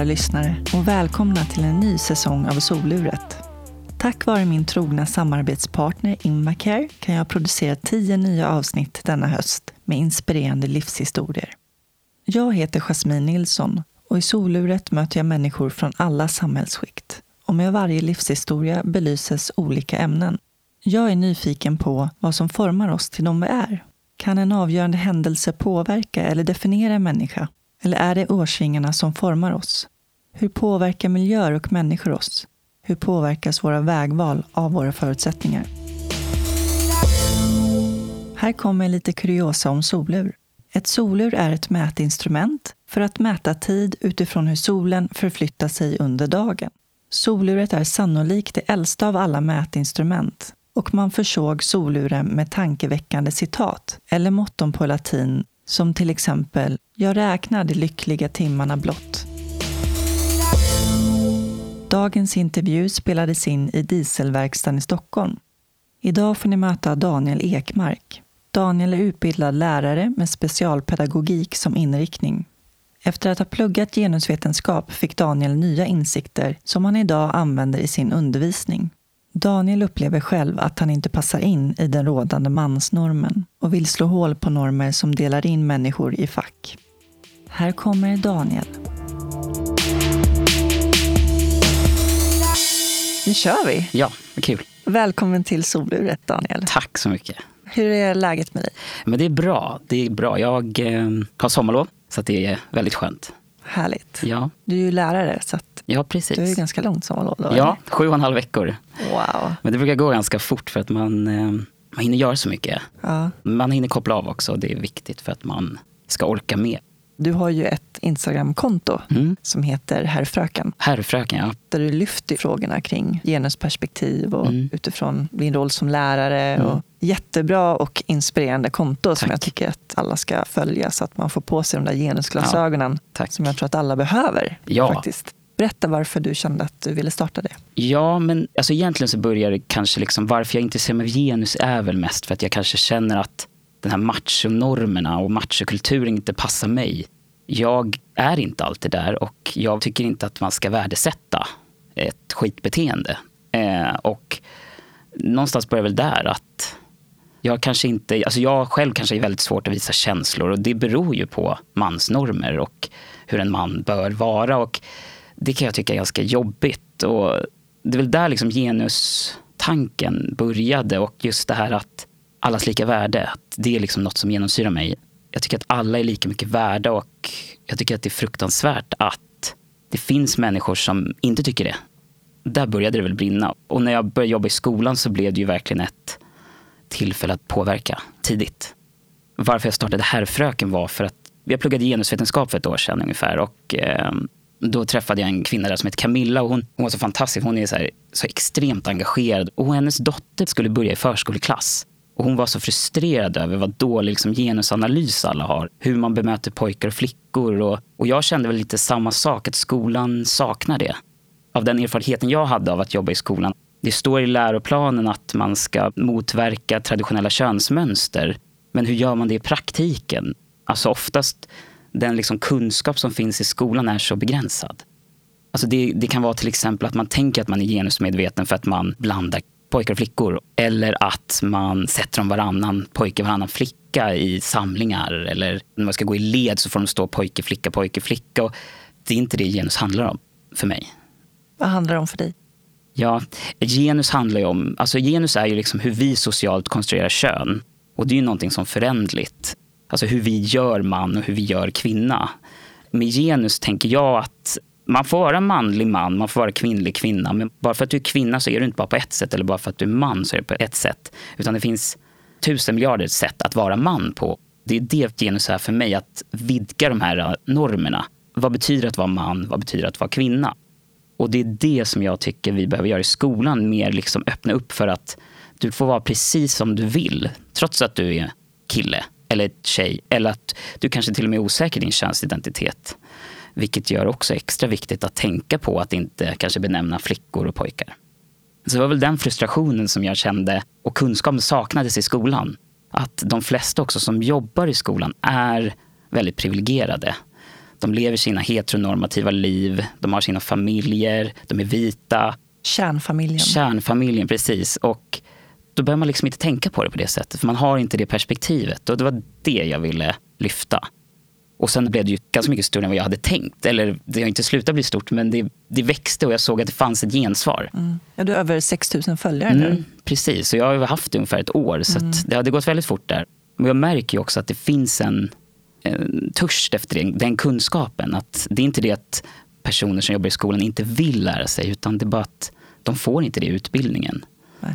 Kära lyssnare och välkomna till en ny säsong av Soluret. Tack vare min trogna samarbetspartner Invacare kan jag producera tio nya avsnitt denna höst med inspirerande livshistorier. Jag heter Jasmine Nilsson och i Soluret möter jag människor från alla samhällsskikt. Och med varje livshistoria belyses olika ämnen. Jag är nyfiken på vad som formar oss till de vi är. Kan en avgörande händelse påverka eller definiera en människa? Eller är det årsringarna som formar oss? Hur påverkar miljöer och människor oss? Hur påverkas våra vägval av våra förutsättningar? Här kommer lite kuriosa om solur. Ett solur är ett mätinstrument för att mäta tid utifrån hur solen förflyttar sig under dagen. Soluret är sannolikt det äldsta av alla mätinstrument och man försåg soluren med tankeväckande citat eller motton på latin som till exempel “Jag räknar de lyckliga timmarna blott”. Dagens intervju spelades in i Dieselverkstaden i Stockholm. Idag får ni möta Daniel Ekmark. Daniel är utbildad lärare med specialpedagogik som inriktning. Efter att ha pluggat genusvetenskap fick Daniel nya insikter som han idag använder i sin undervisning. Daniel upplever själv att han inte passar in i den rådande mansnormen och vill slå hål på normer som delar in människor i fack. Här kommer Daniel. Nu kör vi! Ja, vad kul. Välkommen till soluret Daniel. Tack så mycket. Hur är läget med dig? Men det är bra. Det är bra. Jag eh, har sommarlov, så det är väldigt skönt. Härligt. Ja, Du är ju lärare, så ja precis. du har ju ganska långt sommarlov. Då, Ja, sju och en halv veckor. eller? Wow. Men det brukar gå ganska fort för att man, eh, man hinner göra så mycket. Ja. Man hinner koppla av också. Det är viktigt för att man ska orka med. Du har ju ett Instagramkonto Mm. som heter Herr Fröken. Herrfröken, ja. Där du lyfter frågorna kring genusperspektiv och Mm. utifrån din roll som lärare. Och jättebra och inspirerande konto som Tack. jag tycker att alla ska följa så att man får på sig de där genusglasögonen Tack. som jag tror att alla behöver. Ja. faktiskt. Berätta varför du kände att du ville starta det. Ja, men alltså egentligen så börjar det kanske liksom, varför jag intresserar mig för genus är väl mest för att jag kanske känner att den här machonormerna och machokulturen inte passar mig. Jag är inte alltid där och jag tycker inte att man ska värdesätta ett skitbeteende. Eh, och någonstans börjar väl där att jag kanske inte, alltså jag själv kanske är väldigt svårt att visa känslor och det beror ju på mansnormer och hur en man bör vara. Och det kan jag tycka är ganska jobbigt. Och det är väl där liksom genustanken började och just det här att allas lika värde, det är liksom något som genomsyrar mig. Jag tycker att alla är lika mycket värda och jag tycker att det är fruktansvärt att det finns människor som inte tycker det. Där började det väl brinna. Och när jag började jobba i skolan så blev det ju verkligen ett tillfälle att påverka tidigt. Varför jag startade Herrfröken var för att jag pluggade genusvetenskap för ett år sedan ungefär. Och eh, då träffade jag en kvinna där som heter Camilla och hon, hon var så fantastisk. Hon är så, här, så extremt engagerad. Och hennes dotter skulle börja i förskoleklass. Och hon var så frustrerad över vad dålig liksom, genusanalys alla har. Hur man bemöter pojkar och flickor. Och, och jag kände väl lite samma sak, att skolan saknar det. Av den erfarenheten jag hade av att jobba i skolan. Det står i läroplanen att man ska motverka traditionella könsmönster. Men hur gör man det i praktiken? Alltså oftast den liksom kunskap som finns i skolan är så begränsad. Alltså det, det kan vara till exempel att man tänker att man är genusmedveten för att man blandar pojkar och flickor. Eller att man sätter dem varannan pojke, varannan flicka i samlingar. Eller när man ska gå i led så får de stå pojke, flicka, pojke, flicka. Och det är inte det genus handlar om för mig. Vad handlar det om för dig? Ja, genus handlar ju om, alltså genus är ju liksom hur vi socialt konstruerar kön. Och det är ju någonting som förändligt. Alltså hur vi gör man och hur vi gör kvinna. Med genus tänker jag att man får vara manlig man, man får vara kvinnlig kvinna. Men bara för att du är kvinna så är du inte bara på ett sätt. Eller bara för att du är man så är du på ett sätt. Utan det finns tusen miljarder sätt att vara man på. Det är det genus är för mig, att vidga de här äh, normerna. Vad betyder att vara man? Vad betyder att vara kvinna? Och det är det som jag tycker vi behöver göra i skolan. Mer liksom öppna upp för att du får vara precis som du vill. Trots att du är kille eller tjej. Eller att du kanske till och med är osäker i din könsidentitet. Vilket gör också extra viktigt att tänka på att inte kanske benämna flickor och pojkar. Så det var väl den frustrationen som jag kände och kunskapen saknades i skolan. Att de flesta också som jobbar i skolan är väldigt privilegierade. De lever sina heteronormativa liv, de har sina familjer, de är vita. Kärnfamiljen. Kärnfamiljen, precis. Och då behöver man liksom inte tänka på det på det sättet, för man har inte det perspektivet. Och det var det jag ville lyfta. Och sen blev det ju ganska mycket större än vad jag hade tänkt. Eller det har inte slutat bli stort, men det, det växte och jag såg att det fanns ett gensvar. Mm. Ja, du har över 6 000 följare nu. Mm, precis, och jag har haft det ungefär ett år. Så mm. det hade gått väldigt fort där. Men jag märker ju också att det finns en, en törst efter den, den kunskapen. Att det är inte det att personer som jobbar i skolan inte vill lära sig, utan det är bara att de får inte det i utbildningen. Nej.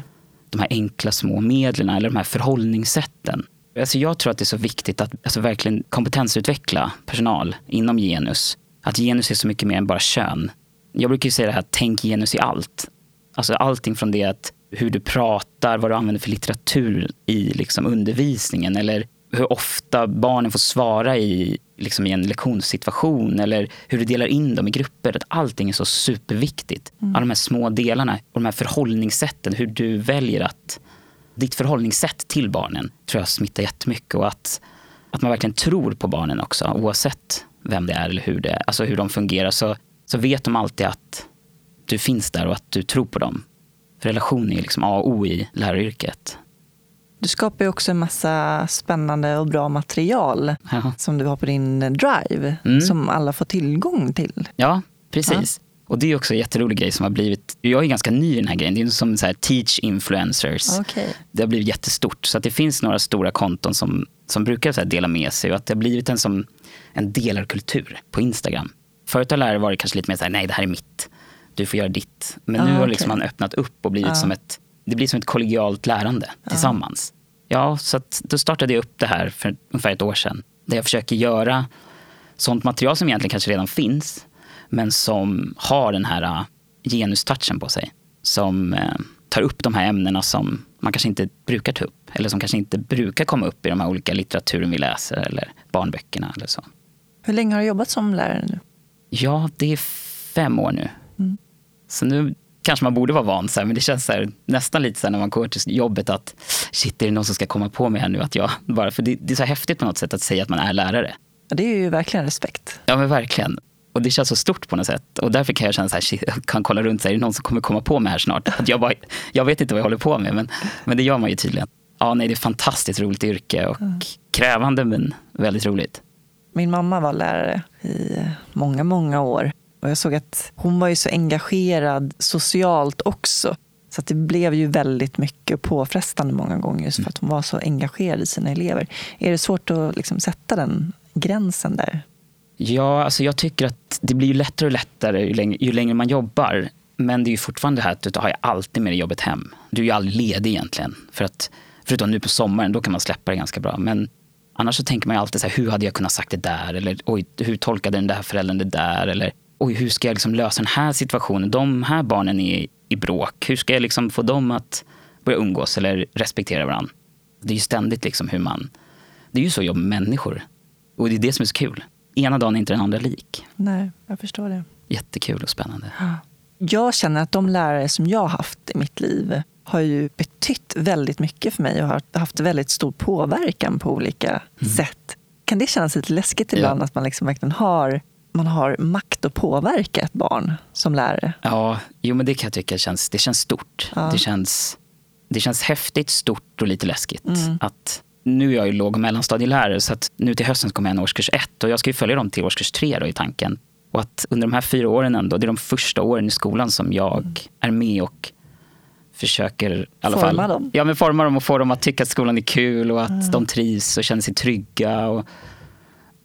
De här enkla små medlen eller de här förhållningssätten. Alltså jag tror att det är så viktigt att alltså verkligen kompetensutveckla personal inom genus. Att genus är så mycket mer än bara kön. Jag brukar säga det här, tänk genus i allt. Alltså allting från det att hur du pratar, vad du använder för litteratur i liksom undervisningen eller hur ofta barnen får svara i, liksom i en lektionssituation eller hur du delar in dem i grupper. Att allting är så superviktigt. Mm. Alla de här små delarna och de här förhållningssätten, hur du väljer att ditt förhållningssätt till barnen tror jag smittar jättemycket och att, att man verkligen tror på barnen också oavsett vem det är eller hur, det, alltså hur de fungerar så, så vet de alltid att du finns där och att du tror på dem. För relation är liksom A och O i läraryrket. Du skapar ju också en massa spännande och bra material ja. som du har på din drive, mm. som alla får tillgång till. Ja, precis. Ja. Och det är också en jätterolig grej som har blivit, jag är ganska ny i den här grejen, det är som så här teach influencers. Okay. Det har blivit jättestort. Så att det finns några stora konton som, som brukar så dela med sig och att det har blivit en, som, en delarkultur på Instagram. Förut har lärare varit kanske lite mer så här, nej det här är mitt, du får göra ditt. Men ah, nu har liksom okay. man öppnat upp och blivit ah. som ett, det blir som ett kollegialt lärande ah. tillsammans. Ja, så att då startade jag upp det här för ungefär ett år sedan. Där jag försöker göra sånt material som egentligen kanske redan finns men som har den här äh, genustouchen på sig. Som äh, tar upp de här ämnena som man kanske inte brukar ta upp. Eller som kanske inte brukar komma upp i de här olika litteraturen vi läser eller barnböckerna eller så. Hur länge har du jobbat som lärare nu? Ja, det är fem år nu. Mm. Så nu kanske man borde vara van, så här, men det känns så här, nästan lite så här, när man går till jobbet att shit, är det någon som ska komma på mig här nu? Att jag bara, för det, det är så häftigt på något sätt att säga att man är lärare. Ja, det är ju verkligen respekt. Ja, men verkligen. Och det känns så stort på något sätt. Och därför kan jag känna så här, jag kan kolla runt, så här, är det någon som kommer komma på mig här snart? Att jag, bara, jag vet inte vad jag håller på med, men, men det gör man ju tydligen. Ja, nej, det är ett fantastiskt roligt yrke och mm. krävande men väldigt roligt. Min mamma var lärare i många, många år. Och jag såg att hon var ju så engagerad socialt också. Så att det blev ju väldigt mycket påfrestande många gånger just för att hon var så engagerad i sina elever. Är det svårt att liksom sätta den gränsen där? Ja, alltså jag tycker att det blir lättare och lättare ju längre, ju längre man jobbar. Men det är ju fortfarande det här att du har alltid med dig jobbet hem. Du är ju aldrig ledig egentligen. För att, förutom nu på sommaren, då kan man släppa det ganska bra. Men annars så tänker man ju alltid så här, hur hade jag kunnat sagt det där? Eller oj, hur tolkade den där föräldern det där? Eller oj, hur ska jag liksom lösa den här situationen? De här barnen är i bråk. Hur ska jag liksom få dem att börja umgås eller respektera varandra? Det är ju ständigt liksom hur man... Det är ju så jag jobbar med människor. Och det är det som är så kul ena dagen är inte den andra lik. Nej, jag förstår det. Jättekul och spännande. Jag känner att de lärare som jag har haft i mitt liv har ju betytt väldigt mycket för mig och har haft väldigt stor påverkan på olika mm. sätt. Kan det kännas lite läskigt ibland ja. att man liksom verkligen har, man har makt att påverka ett barn som lärare? Ja, jo men det kan jag tycka känns, det känns stort. Ja. Det, känns, det känns häftigt, stort och lite läskigt. Mm. Att nu är jag ju låg och mellanstadielärare så att nu till hösten kommer jag en årskurs ett och jag ska ju följa dem till årskurs tre då i tanken. Och att under de här fyra åren ändå, det är de första åren i skolan som jag mm. är med och försöker i alla forma fall, dem? Ja, men forma dem och få dem att tycka att skolan är kul och att mm. de trivs och känner sig trygga. Och,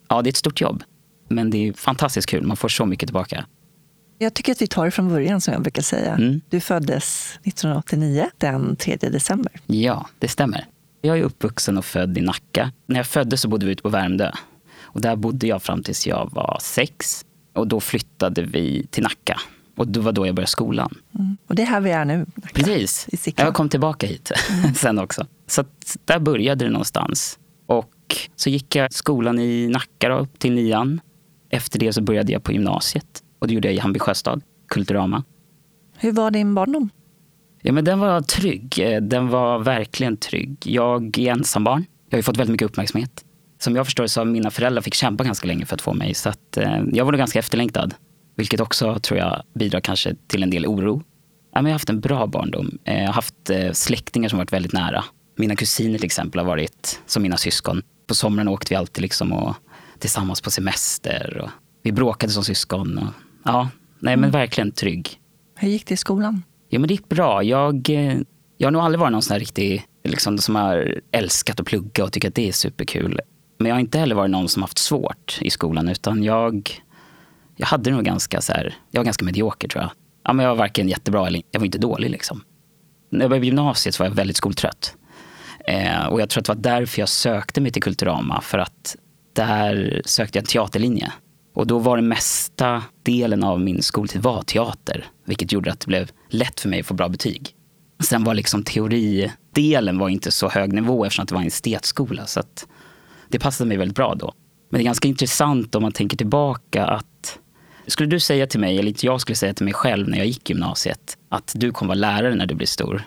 ja, det är ett stort jobb. Men det är fantastiskt kul, man får så mycket tillbaka. Jag tycker att vi tar det från början som jag brukar säga. Mm. Du föddes 1989, den 3 december. Ja, det stämmer. Jag är uppvuxen och född i Nacka. När jag föddes så bodde vi ute på Värmdö. Och där bodde jag fram tills jag var sex. Och då flyttade vi till Nacka. Och det var då jag började skolan. Mm. Och det är här vi är nu. Nacka, Precis. Jag kom tillbaka hit mm. sen också. Så där började det någonstans. Och så gick jag skolan i Nacka då, upp till nian. Efter det så började jag på gymnasiet. Och det gjorde jag i Hammarby Sjöstad, Kulturama. Hur var din barndom? Ja, men den var trygg. Den var verkligen trygg. Jag är ensambarn. Jag har ju fått väldigt mycket uppmärksamhet. som jag förstår så mina föräldrar fick kämpa ganska länge för att få mig. Så att, eh, jag var nog ganska efterlängtad. Vilket också tror jag bidrar kanske till en del oro. Ja, men jag har haft en bra barndom. Eh, jag har haft eh, släktingar som varit väldigt nära. Mina kusiner till exempel har varit som mina syskon. På sommaren åkte vi alltid liksom och, tillsammans på semester. Och vi bråkade som syskon. Och, ja, nej men mm. verkligen trygg. Hur gick det i skolan? Ja men det gick bra. Jag, eh, jag har nog aldrig varit någon sån här riktig, liksom, som har älskat att plugga och tycker att det är superkul. Men jag har inte heller varit någon som haft svårt i skolan utan jag, jag hade nog ganska så här, jag var ganska medioker tror jag. Ja, men jag var varken jättebra eller jag var inte dålig liksom. När jag började gymnasiet så var jag väldigt skoltrött. Eh, och jag tror att det var därför jag sökte mig till Kulturama. För att där sökte jag en teaterlinje. Och då var den mesta delen av min skoltid var teater. Vilket gjorde att det blev lätt för mig att få bra betyg. Sen var liksom teoridelen var inte så hög nivå eftersom det var en estetskola. Så att det passade mig väldigt bra då. Men det är ganska intressant om man tänker tillbaka att skulle du säga till mig, eller inte jag skulle säga till mig själv när jag gick gymnasiet, att du kommer vara lärare när du blir stor.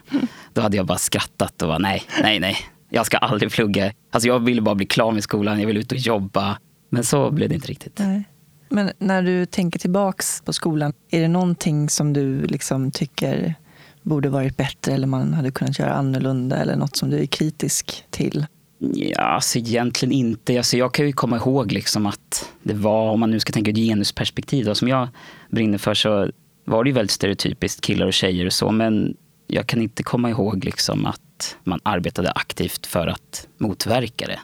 Då hade jag bara skrattat och bara nej, nej, nej. Jag ska aldrig plugga. Alltså jag ville bara bli klar med skolan, jag vill ut och jobba. Men så blev det inte riktigt. Nej. Men när du tänker tillbaks på skolan, är det någonting som du liksom tycker borde varit bättre eller man hade kunnat göra annorlunda eller något som du är kritisk till? Ja, alltså egentligen inte. Alltså jag kan ju komma ihåg liksom att det var, om man nu ska tänka ett genusperspektiv då, som jag brinner för så var det ju väldigt stereotypiskt killar och tjejer och så. Men jag kan inte komma ihåg liksom att man arbetade aktivt för att motverka det.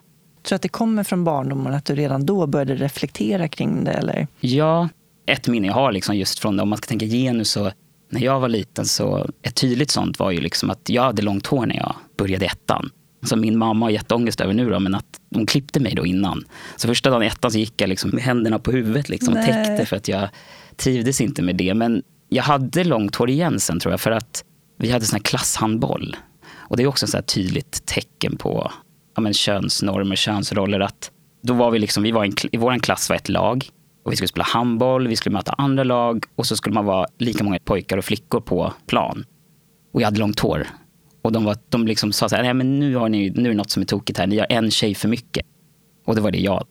Tror du att det kommer från barndomen, att du redan då började reflektera kring det? Eller? Ja, ett minne jag har liksom just från det, om man ska tänka genus så när jag var liten så ett tydligt sånt var ju liksom att jag hade långt hår när jag började ettan. Som min mamma har jätteångest över nu då, men att hon klippte mig då innan. Så första dagen i ettan så gick jag liksom med händerna på huvudet liksom, och täckte för att jag trivdes inte med det. Men jag hade långt hår igen sen tror jag, för att vi hade sån här klasshandboll. Och det är också ett tydligt tecken på ja, men könsnormer, könsroller. Att då var vi liksom, vi var en, I vår klass var ett lag och vi skulle spela handboll, vi skulle möta andra lag och så skulle man vara lika många pojkar och flickor på plan. Och jag hade långt hår. Och de, var, de liksom sa så här, nej men nu, har ni, nu är det något som är tokigt här, ni har en tjej för mycket. Och det var det jag.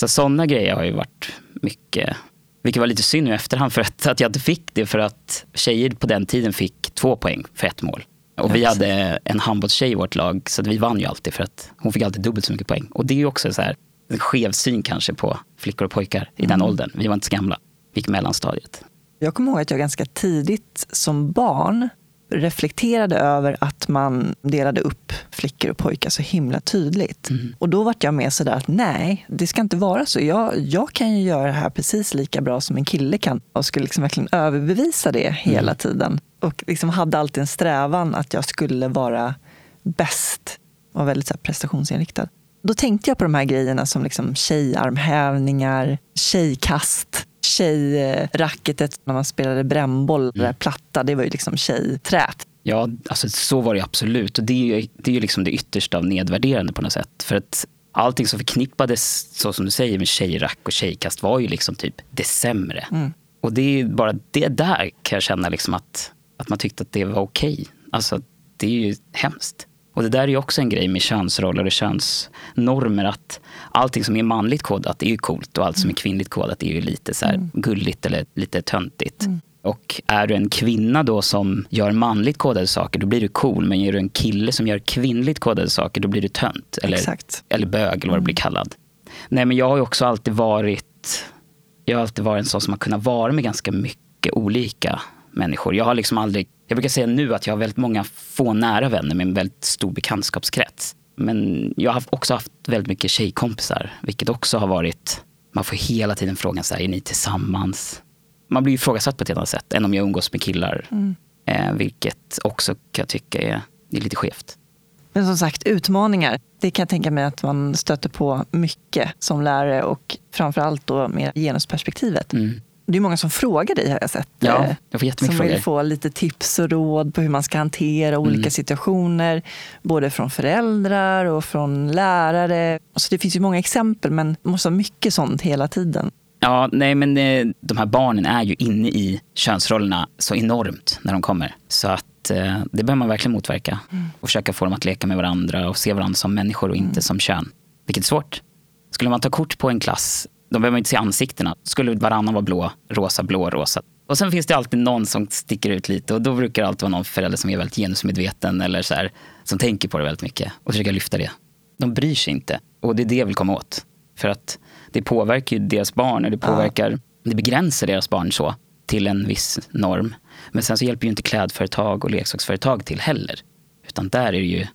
Så sådana grejer har ju varit mycket, vilket var lite synd i efterhand för att, att jag inte fick det för att tjejer på den tiden fick två poäng för ett mål. Och vi hade en handbollstjej i vårt lag så vi vann ju alltid för att hon fick alltid dubbelt så mycket poäng. Och det är ju också så här, en skev syn kanske på flickor och pojkar i den mm. åldern. Vi var inte så gamla, vi gick mellanstadiet. Jag kommer ihåg att jag ganska tidigt som barn reflekterade över att man delade upp flickor och pojkar så himla tydligt. Mm. Och då vart jag med sådär att nej, det ska inte vara så. Jag, jag kan ju göra det här precis lika bra som en kille kan. Och skulle liksom verkligen överbevisa det hela mm. tiden. Och liksom hade alltid en strävan att jag skulle vara bäst. Och väldigt så prestationsinriktad. Då tänkte jag på de här grejerna som liksom tjejarmhävningar, tjejkast tjejracketet när man spelade brännboll, mm. platta, det var ju liksom tjejträt. Ja, alltså så var det absolut. Och det är ju det, är liksom det yttersta av nedvärderande på något sätt. För att allting som förknippades, så som du säger, med tjejrack och tjejkast var ju liksom typ det sämre. Mm. Och det är bara det där kan jag känna liksom att, att man tyckte att det var okej. Okay. Alltså, det är ju hemskt. Och det där är ju också en grej med könsroller och könsnormer. Att allting som är manligt kodat är ju coolt och allt som är kvinnligt kodat är ju lite så mm. gulligt eller lite töntigt. Mm. Och är du en kvinna då som gör manligt kodade saker, då blir du cool. Men är du en kille som gör kvinnligt kodade saker, då blir du tönt. Eller, eller bög eller vad det blir mm. kallad. Nej men jag har ju också alltid varit, jag har alltid varit en sån som har kunnat vara med ganska mycket olika människor. Jag har liksom aldrig, jag brukar säga nu att jag har väldigt många få nära vänner med en väldigt stor bekantskapskrets. Men jag har också haft väldigt mycket tjejkompisar, vilket också har varit, man får hela tiden frågan så här, är ni tillsammans? Man blir ifrågasatt på ett annat sätt än om jag umgås med killar. Mm. Eh, vilket också kan jag tycka är, är lite skevt. Men som sagt, utmaningar. Det kan jag tänka mig att man stöter på mycket som lärare och framförallt då med genusperspektivet. Mm. Det är många som frågar dig har jag sett. Ja, eh, jag får jättemycket Som vill få lite tips och råd på hur man ska hantera olika mm. situationer. Både från föräldrar och från lärare. Så det finns ju många exempel men måste vara mycket sånt hela tiden. Ja, nej men eh, de här barnen är ju inne i könsrollerna så enormt när de kommer. Så att eh, det behöver man verkligen motverka. Mm. Och försöka få dem att leka med varandra och se varandra som människor och inte mm. som kön. Vilket är svårt. Skulle man ta kort på en klass, då behöver man inte se ansiktena. Skulle varannan vara blå, rosa, blå, rosa. Och sen finns det alltid någon som sticker ut lite och då brukar det alltid vara någon förälder som är väldigt genusmedveten eller så här, som tänker på det väldigt mycket och försöker lyfta det. De bryr sig inte och det är det jag vill komma åt. För att det påverkar ju deras barn och det påverkar, ja. det begränsar deras barn så till en viss norm. Men sen så hjälper ju inte klädföretag och leksaksföretag till heller. Utan där är det ju,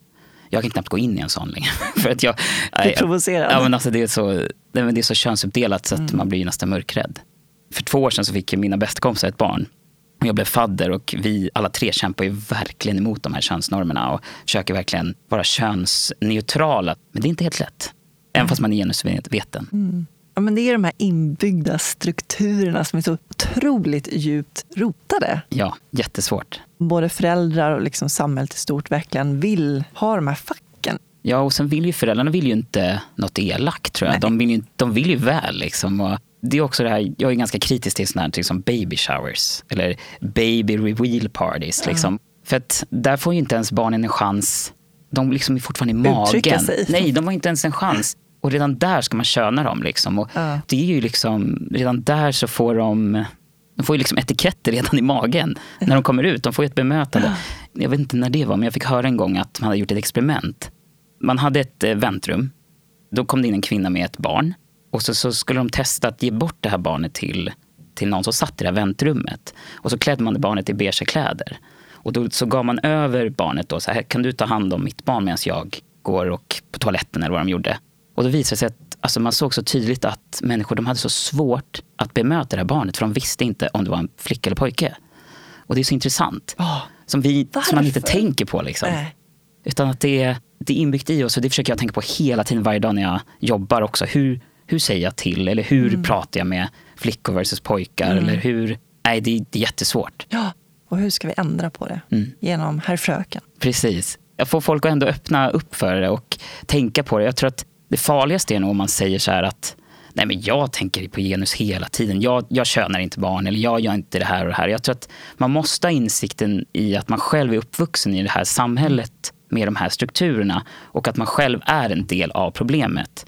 jag kan knappt gå in i en sån längre. för att jag, du är provocerad. Ja, men alltså det, är så, det är så könsuppdelat så att mm. man blir nästan mörkrädd. För två år sedan så fick mina bästa kompisar ett barn. Jag blev fadder och vi alla tre kämpar ju verkligen emot de här könsnormerna och försöker verkligen vara könsneutrala. Men det är inte helt lätt. Även fast man är genusmedveten. Mm. Ja, men det är de här inbyggda strukturerna som är så otroligt djupt rotade. Ja, jättesvårt. Både föräldrar och liksom samhället i stort verkligen vill ha de här facken. Ja, och sen vill ju föräldrarna vill ju inte något elakt tror jag. De vill, ju, de vill ju väl liksom. Och det är också det här, jag är ganska kritisk till sådana här liksom baby showers. Eller baby reveal parties. Liksom. Mm. För att där får ju inte ens barnen en chans. De liksom är fortfarande i magen. Sig. Nej, de har inte ens en chans. Och redan där ska man köna dem. Liksom. Och ja. Det är ju liksom, redan där så får de de får ju liksom etiketter redan i magen när de kommer ut. De får ju ett bemötande. Jag vet inte när det var, men jag fick höra en gång att man hade gjort ett experiment. Man hade ett eh, väntrum. Då kom det in en kvinna med ett barn. Och så, så skulle de testa att ge bort det här barnet till, till någon som satt i det här väntrummet. Och så klädde man barnet i beiga kläder. Och då så gav man över barnet då, så här, kan du ta hand om mitt barn medan jag går och på toaletten eller vad de gjorde. Och då visade det sig att alltså man såg så tydligt att människor de hade så svårt att bemöta det här barnet för de visste inte om det var en flicka eller pojke. Och det är så intressant. Oh, som, vi, som man inte tänker på. Liksom. Äh. Utan att det är, det är inbyggt i oss och det försöker jag tänka på hela tiden varje dag när jag jobbar också. Hur, hur säger jag till? Eller hur mm. pratar jag med flickor versus pojkar? Mm. Eller hur? Nej, det, det, är jättesvårt. Ja, och hur ska vi ändra på det? Mm. Genom herr fröken. Precis. Jag får folk att ändå öppna upp för det och tänka på det. Jag tror att det farligaste är nog om man säger så här att nej men jag tänker på genus hela tiden. Jag, jag könar inte barn eller jag gör inte det här och det här. Jag tror att man måste ha insikten i att man själv är uppvuxen i det här samhället med de här strukturerna och att man själv är en del av problemet.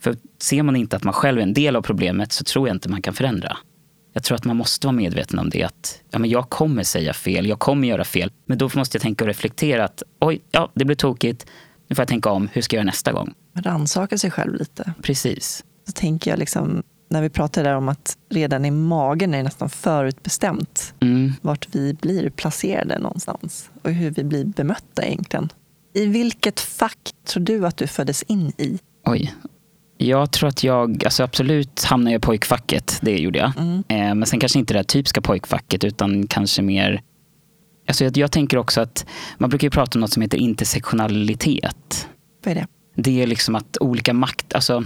För ser man inte att man själv är en del av problemet så tror jag inte man kan förändra. Jag tror att man måste vara medveten om det. Att ja, men jag kommer säga fel, jag kommer göra fel. Men då måste jag tänka och reflektera att oj, ja, det blev tokigt. Nu får jag tänka om, hur ska jag göra nästa gång? Rannsaka sig själv lite. Precis. Så tänker jag liksom, när vi pratar där om att redan i magen är det nästan förutbestämt mm. vart vi blir placerade någonstans och hur vi blir bemötta egentligen. I vilket fack tror du att du föddes in i? Oj. Jag tror att jag, alltså absolut hamnade i pojkfacket, det gjorde jag. Mm. Eh, men sen kanske inte det typiska pojkfacket utan kanske mer Alltså jag, jag tänker också att man brukar ju prata om något som heter intersektionalitet. Vad är det? Det är liksom att olika makt, alltså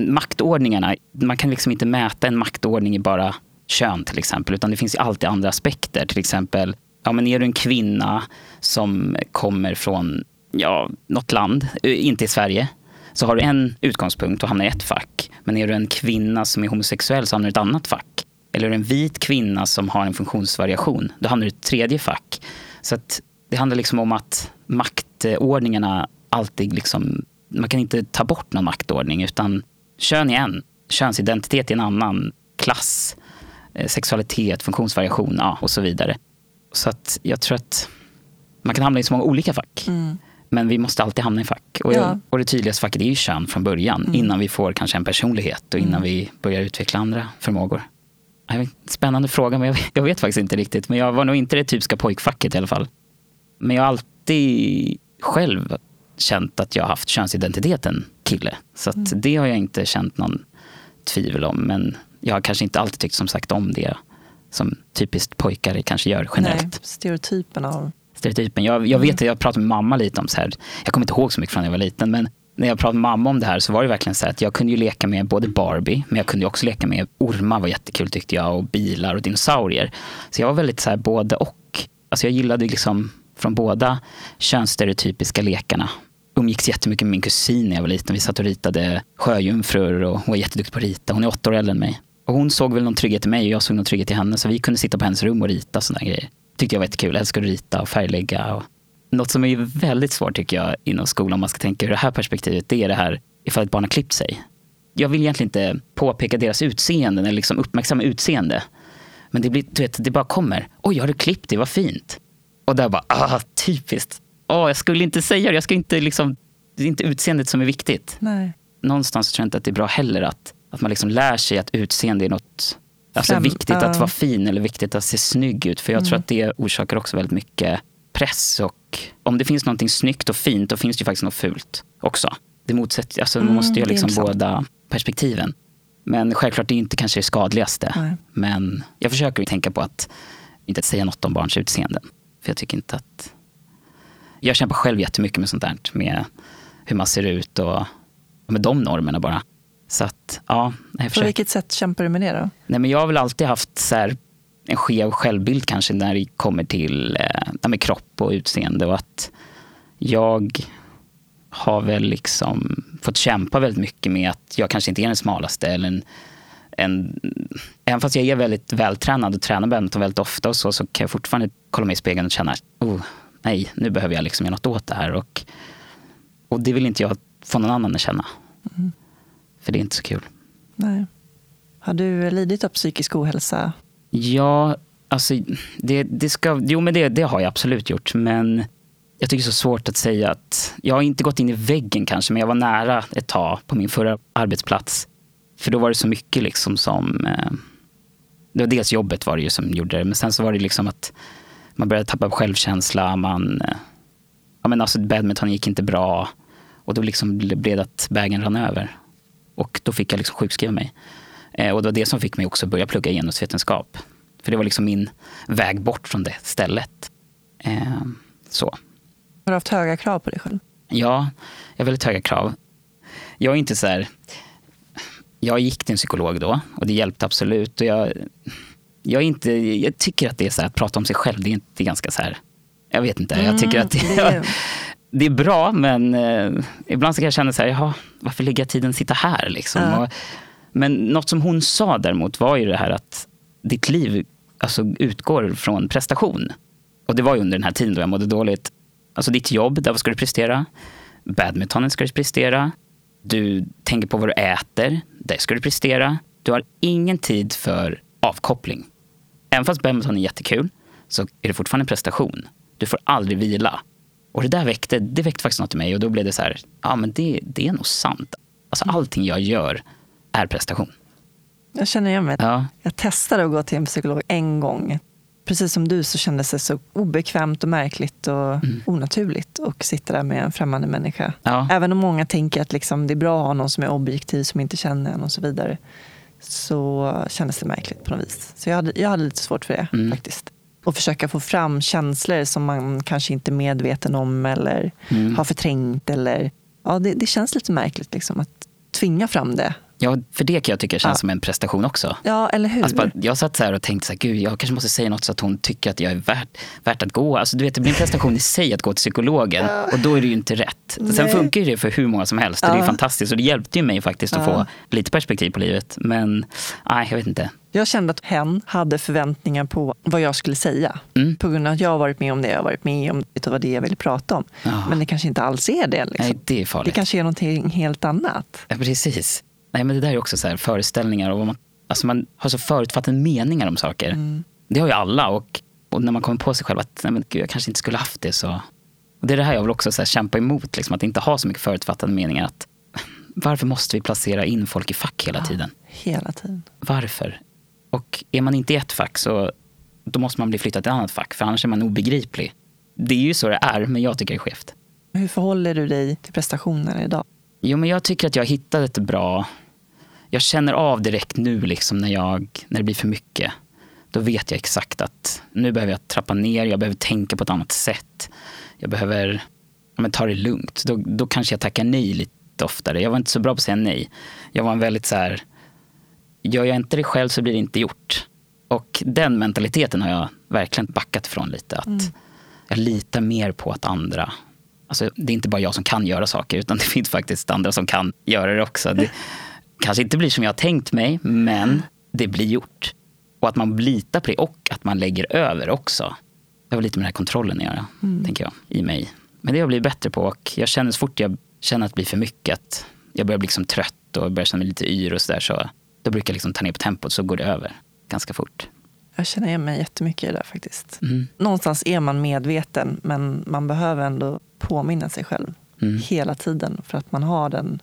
maktordningarna, man kan liksom inte mäta en maktordning i bara kön till exempel, utan det finns ju alltid andra aspekter. Till exempel, ja men är du en kvinna som kommer från ja, något land, eh, inte i Sverige, så har du en utgångspunkt och hamnar i ett fack. Men är du en kvinna som är homosexuell så hamnar du i ett annat fack. Eller är du en vit kvinna som har en funktionsvariation, då hamnar du i ett tredje fack. Så att det handlar liksom om att maktordningarna alltid liksom, man kan inte ta bort någon maktordning utan kön är en, könsidentitet är en annan, klass, eh, sexualitet, funktionsvariation ja, och så vidare. Så att jag tror att man kan hamna i så många olika fack. Mm. Men vi måste alltid hamna i fack. Och, ja. och det tydligaste facket är ju kön från början. Mm. Innan vi får kanske en personlighet och innan mm. vi börjar utveckla andra förmågor. Spännande fråga, men jag, jag, vet faktiskt inte riktigt. Men jag var nog inte det typiska pojkfacket i alla fall. Men jag har alltid själv känt att jag haft könsidentiteten kille. Så mm. det har jag inte känt någon tvivel om. Men jag har kanske inte alltid tyckt som sagt om det som typiskt pojkar kanske gör generellt. Nej, stereotypen av... Stereotypen. Jag, jag vet att jag pratade med mamma lite om så här. Jag kommer inte ihåg så mycket från när jag var liten. Men när jag pratade med mamma om det här så var det verkligen så att jag kunde ju leka med både Barbie, men jag kunde också leka med ormar var jättekul tyckte jag och bilar och dinosaurier. Så jag var väldigt så här både och. Alltså jag gillade liksom från båda könsstereotypiska lekarna. Umgicks jättemycket med min kusin när jag var liten. Vi satt och ritade sjöjungfrur och hon var jätteduktig på att rita. Hon är åtta år äldre än mig. Och hon såg väl någon trygghet i mig och jag såg någon trygghet i henne. Så vi kunde sitta på hennes rum och rita sådana grejer. Tyckte jag var jättekul. Jag älskade att rita och färglägga. Och något som är väldigt svårt tycker jag inom skolan om man ska tänka ur det här perspektivet, det är det här ifall ett barn har klippt sig. jag vill egentligen inte påpeka deras utseende eller liksom uppmärksamma utseende. Men det, blir, du vet, det bara kommer. Oj, har du klippt dig? Vad fint. Och där bara, ah, typiskt. Oh, jag skulle inte säga det. Jag ska inte liksom, det är inte utseendet som är viktigt. Nej. Någonstans tror jag inte att det är bra heller att, att man liksom lär sig att utseende är något alltså viktigt ja. att vara fin eller viktigt att se snygg ut. För jag Mm. tror att det orsakar också väldigt mycket press. Och om det finns någonting snyggt och fint, då finns det ju faktiskt något fult också. Det motsätter, alltså man Mm, måste ju liksom båda perspektiven. Men självklart, det är inte kanske det skadligaste. Nej. Men jag försöker tänka på att inte säga något om barns utseenden. För jag tycker inte att... Jag kämpar själv jättemycket med sånt där. Med hur man ser ut och med de normerna bara. Så att, ja. Jag På vilket sätt kämpar du med det då? Nej, men jag har väl alltid haft så här, en skev självbild kanske när det kommer till eh, med kropp och utseende. Och att jag har väl liksom fått kämpa väldigt mycket med att jag kanske inte är den smalaste. Eller en, en, även fast jag är väldigt vältränad och tränar badminton väldigt ofta och så, så kan jag fortfarande kolla mig i spegeln och känna oh, nej, nu behöver jag liksom göra något åt det här. Och, och det vill inte jag få någon annan att känna. För det är inte så kul. Nej. Har du lidit av psykisk ohälsa? Ja, alltså det, det ska, jo men det, det har jag absolut gjort. Men jag tycker det är så svårt att säga att, jag har inte gått in i väggen kanske, men jag var nära ett tag på min förra arbetsplats. För då var det så mycket liksom som, eh, det var dels jobbet var det ju som gjorde det, men sen så var det liksom att man började tappa självkänsla, man, eh, ja men alltså badminton gick inte bra. Och då liksom blev det att vägen rann över. Och då fick jag liksom sjukskriva mig. Eh, och det var det som fick mig också börja plugga genusvetenskap. För det var liksom min väg bort från det stället. Eh, så. Har du haft höga krav på dig själv? Ja, jag har väldigt höga krav. Jag är inte så här... Jag gick till en psykolog då och det hjälpte absolut. Och jag, jag, är inte, jag tycker att det är så här, att prata om sig själv, det är inte ganska så här... Jag vet inte. Jag tycker att det, Mm, är- det är bra, men eh, ibland så kan jag känna så här, jaha, varför lägger jag tiden sitta här liksom? Ja. Och, men något som hon sa däremot var ju det här att ditt liv alltså, utgår från prestation. Och det var ju under den här tiden då jag mådde dåligt. Alltså ditt jobb, där ska du prestera. Badmintonen ska du prestera. Du tänker på vad du äter, där ska du prestera. Du har ingen tid för avkoppling. Även fast badminton är jättekul så är det fortfarande en prestation. Du får aldrig vila. Och det där väckte, det väckte faktiskt något i mig och då blev det så här, ja men det, det är nog sant. Alltså allting jag gör är prestation. Jag känner igen mig. Ja, Jag testade att gå till en psykolog en gång. Precis som du så kändes det så obekvämt och märkligt och onaturligt att sitta där med en främmande människa. ja. Även om många tänker att liksom det är bra att ha någon som är objektiv, som inte känner en och så vidare. Så kändes det märkligt på något vis. Så jag hade, jag hade lite svårt för det Mm. faktiskt. Och försöka få fram känslor som man kanske inte är medveten om eller Mm. har förträngt. Eller, ja, det, det känns lite märkligt liksom, att tvinga fram det. Ja, för det kan jag tycka känns Ja. som en prestation också. Ja, eller hur? Alltså jag satt så här och tänkte så här, gud, jag kanske måste säga något så att hon tycker att jag är värt, värt att gå. Alltså, du vet, det blir en prestation i sig att gå till psykologen och då är det ju inte rätt. Sen Nej. funkar ju det för hur många som helst och det är ju Ja. fantastiskt och det hjälpte ju mig faktiskt att Ja. få lite perspektiv på livet. Men nej, jag vet inte. Jag kände att hen hade förväntningar på vad jag skulle säga. Mm. På grund av att jag har varit med om det jag har varit med om. Det var det jag ville prata om. Ja. Men det kanske inte alls är det. Liksom. Nej, det är det farligt. kanske är någonting helt annat. Ja, precis. Nej, men det där är också så här, föreställningar och man, alltså man har så förutfattade meningar om saker. Mm. Det har ju alla och, och när man kommer på sig själv att nej, men gud, jag kanske inte skulle haft det så. Och det är det här jag vill också så här, kämpa emot, liksom, att inte ha så mycket förutfattade meningar. Att, varför måste vi placera in folk i fack hela tiden? Hela tiden. Varför? Och är man inte i ett fack så då måste man bli flyttad till ett annat fack för annars är man obegriplig. Det är ju så det är, men jag tycker det är skevt. Hur förhåller du dig till prestationer idag? Jo, men jag tycker att jag har hittat ett bra... Jag känner av direkt nu liksom när, jag, när det blir för mycket. Då vet jag exakt att nu behöver jag trappa ner, jag behöver tänka på ett annat sätt. Jag behöver ja, men ta det lugnt. Då, då kanske jag tackar nej lite oftare. Jag var inte så bra på att säga nej. Jag var en väldigt så här, gör jag inte det själv så blir det inte gjort. Och den mentaliteten har jag verkligen backat från lite. Att Jag litar mer på att andra Alltså, det är inte bara jag som kan göra saker, utan det finns faktiskt andra som kan göra det också. Det kanske inte blir som jag har tänkt mig, men det blir gjort. Och att man litar på det och att man lägger över också. Det har lite med den här kontrollen att göra, tänker jag, i mig. Men det har jag blivit bättre på och jag känner så fort jag känner att det blir för mycket, att jag börjar bli liksom trött och börjar känna mig lite yr och sådär så då brukar jag liksom ta ner på tempot så går det över ganska fort. Jag känner igen mig jättemycket i det där faktiskt. Mm. Någonstans är man medveten men man behöver ändå påminna sig själv Mm. hela tiden för att man har den.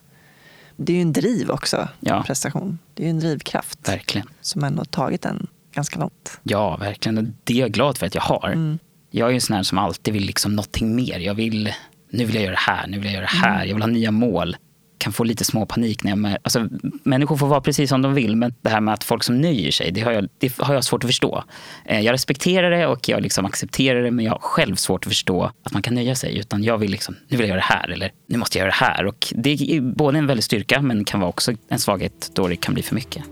Det är ju en driv också, Ja. prestation. Det är ju en drivkraft Verkligen. som ändå har tagit en ganska långt. Ja, verkligen. Och Det är jag glad för att jag har. Mm. Jag är ju en sån här som alltid vill liksom någonting mer. Jag vill, nu vill jag göra det här, nu vill jag göra det Mm. här. Jag vill ha nya mål. Kan få lite små panik när jag mär- alltså, Människor får vara precis som de vill, men det här med att folk som nöjer sig, det har jag, det har jag svårt att förstå. Eh, Jag respekterar det och jag liksom accepterar det, men jag har själv svårt att förstå att man kan nöja sig. Utan jag vill liksom, nu vill jag göra det här, eller nu måste jag göra det här. Och det är både en väldig styrka, men kan vara också en svaghet då det kan bli för mycket.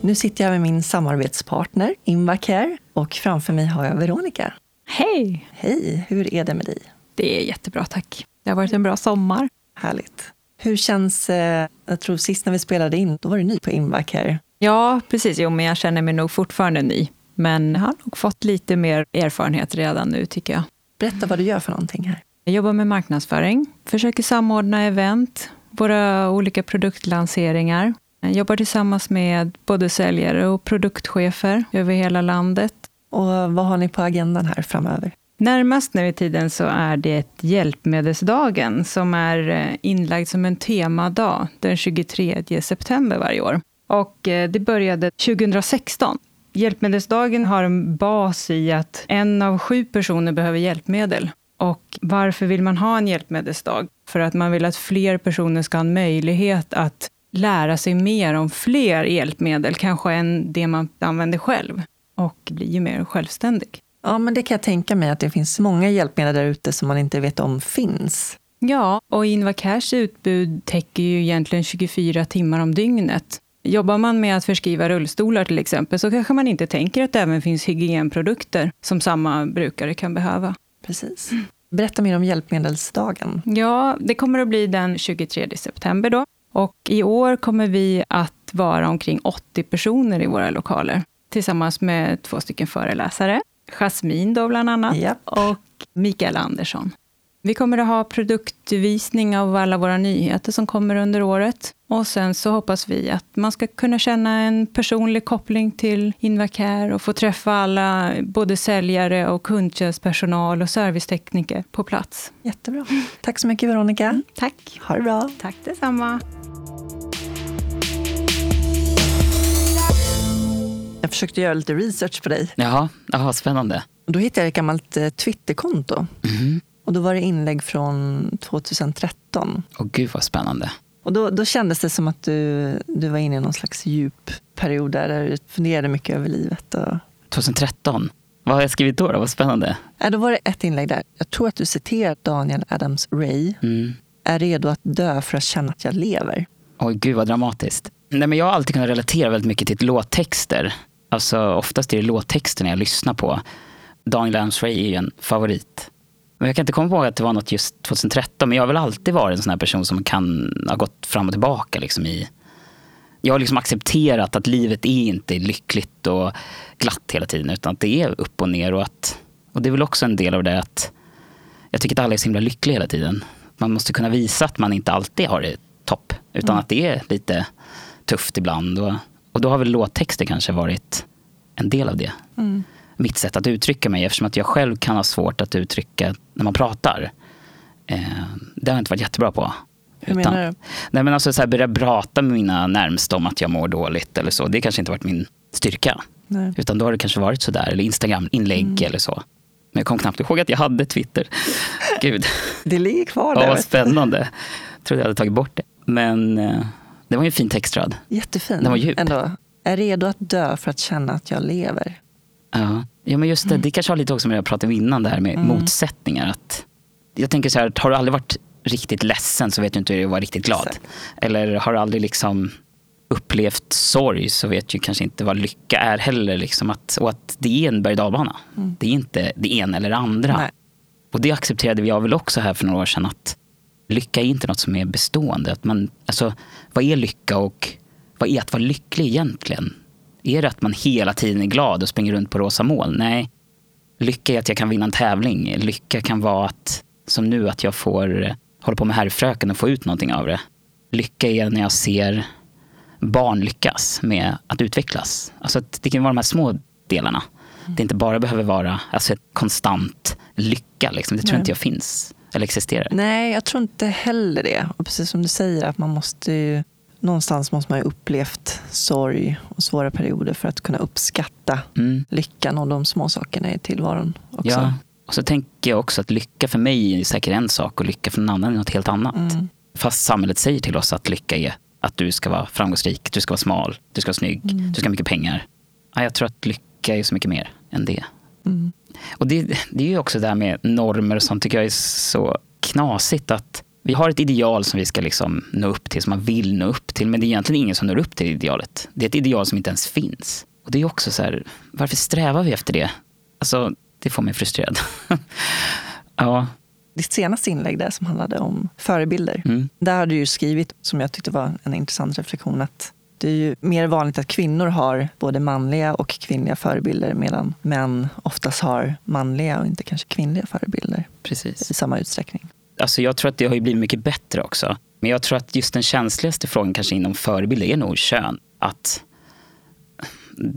Nu sitter jag med min samarbetspartner Invacare och framför mig har jag Veronica. Hej! Hej, hur är det med dig? Det är jättebra, tack. Det har varit en bra sommar. Härligt. Hur känns, eh, jag tror sist när vi spelade in, då var du ny på Invacare. Ja, precis. Jo, men jag känner mig nog fortfarande ny. Men jag har nog fått lite mer erfarenhet redan nu, tycker jag. Berätta vad du gör för någonting här. Jag jobbar med marknadsföring, försöker samordna event, våra olika produktlanseringar. Jag jobbar tillsammans med både säljare och produktchefer över hela landet. Och vad har ni på agendan här framöver? Närmast nu i tiden så är det Hjälpmedelsdagen som är eh, inlagd som en temadag den 23 september varje år. Och eh, det började 2016. Hjälpmedelsdagen har en bas i att en av sju personer behöver hjälpmedel. Och varför vill man ha en hjälpmedelsdag? För att man vill att fler personer ska ha en möjlighet att lära sig mer om fler hjälpmedel, kanske än det man använder själv. Och bli ju mer självständig. Ja, men det kan jag tänka mig att det finns många hjälpmedel där ute som man inte vet om finns. Ja, och Invacares utbud täcker ju egentligen 24 timmar om dygnet. Jobbar man med att förskriva rullstolar till exempel, så kanske man inte tänker att det även finns hygienprodukter som samma brukare kan behöva. Precis. Berätta mer om hjälpmedelsdagen. Ja, det kommer att bli den 23 september då. Och i år kommer vi att vara omkring 80 personer i våra lokaler. Tillsammans med två stycken föreläsare. Jasmin då bland annat. Japp. Och Mikael Andersson. Vi kommer att ha produktvisning av alla våra nyheter som kommer under året. Och sen så hoppas vi att man ska kunna känna en personlig koppling till Invacare och få träffa alla, både säljare och kundtjänstpersonal och servicetekniker på plats. Jättebra. Tack så mycket Veronica. Tack. Ha det bra. Tack detsamma. Jag försökte göra lite research på dig. Jaha, Jaha spännande. Då hittade jag ett gammalt eh, Twitterkonto. Mhm. Och då var det inlägg från 2013. Åh gud vad spännande. Och då, då kändes det som att du, du var inne i någon slags djup period där, där du funderade mycket över livet. Och... 2013. Vad har jag skrivit då? då? Vad spännande. Ja, då var det ett inlägg där. Jag tror att du citerar Daniel Adams Ray. Mm. Är redo att dö för att känna att jag lever. Oj, gud vad dramatiskt. Nej, men jag har alltid kunnat relatera väldigt mycket till låttexter. Alltså oftast är det låttexter när jag lyssnar på. Daniel Adams Ray är ju en favorit. Men jag kan inte komma ihåg att det var något just 2013. Men jag har väl alltid varit en sån här person som kan ha gått fram och tillbaka liksom i... Jag har liksom accepterat att livet är inte lyckligt och glatt hela tiden. Utan att det är upp och ner. Och, att, och det är väl också en del av det att jag tycker att alla är så himla lyckliga hela tiden. Man måste kunna visa att man inte alltid har det topp. Utan att det är lite tufft ibland. Och, och då har väl låttexter kanske varit en del av det. Mitt sätt att uttrycka mig eftersom att jag själv kan ha svårt att uttrycka när man pratar. Eh, det har jag inte varit jättebra på. Hur menar du? Nej, men alltså så här, börja prata med mina närmsta om att jag mår dåligt eller så. Det kanske inte varit min styrka. Nej. Utan då har det kanske varit sådär. Eller Instagram-inlägg eller så. Men jag kom knappt ihåg att jag hade Twitter. Gud. Det ligger kvar Ja, där. vad spännande. Jag trodde jag hade tagit bort det. Men eh, det var ju en fin textrad. Jättefin. Den var djup. Ändå. Är redo att dö för att känna att jag lever. Ja, ja men just det. Det kanske har lite också med det jag pratade om innan, det här med motsättningar. Att, jag tänker så här, har du aldrig varit riktigt ledsen så vet du inte hur det är att vara riktigt glad. Exakt. Eller har du aldrig liksom upplevt sorg så vet du kanske inte vad lycka är heller. Liksom att, och att det är en berg och Det är inte det ena eller det andra. Nej. Och det accepterade jag väl också här för några år sedan. Att lycka är inte något som är bestående. Att man, alltså, vad är lycka och vad är att vara lycklig egentligen? Är det att man hela tiden är glad och springer runt på rosa moln? Nej. Lycka är att jag kan vinna en tävling. Lycka kan vara att Som nu att jag får eh, hålla på med herrfröken och få ut någonting av det. Lycka är när jag ser barn lyckas med att utvecklas. Alltså att det kan vara de här små delarna. Det inte bara behöver vara alltså ett konstant lycka. Liksom. Det tror Nej. inte jag finns eller existerar. Nej, jag tror inte heller det. Och precis som du säger, att man måste ju, någonstans måste man ju upplevt sorg och svåra perioder för att kunna uppskatta Mm. lyckan och de små sakerna i tillvaron också. Ja. Och så tänker jag också att lycka för mig är säkert en sak och lycka för någon annan är något helt annat. Mm. Fast samhället säger till oss att lycka är att du ska vara framgångsrik, du ska vara smal, du ska vara snygg, Mm. du ska ha mycket pengar. Ja, jag tror att lycka är så mycket mer än det. Mm. Och det, det är ju också det här med normer sånt tycker jag är så knasigt att vi har ett ideal som vi ska liksom nå upp till, som man vill nå upp till. Men det är egentligen ingen som når upp till idealet. Det är ett ideal som inte ens finns. Och det är också så här, varför strävar vi efter det? Alltså, det får mig frustrerad. ja, Ditt senaste inlägg där som handlade om förebilder. mm, Där har du ju skrivit, som jag tyckte var en intressant reflektion, att det är ju mer vanligt att kvinnor har både manliga och kvinnliga förebilder medan män oftast har manliga och inte kanske kvinnliga förebilder precis. i samma utsträckning. Alltså jag tror att det har ju blivit mycket bättre också. Men jag tror att just den känsligaste frågan kanske inom förebilder är nog kön. Att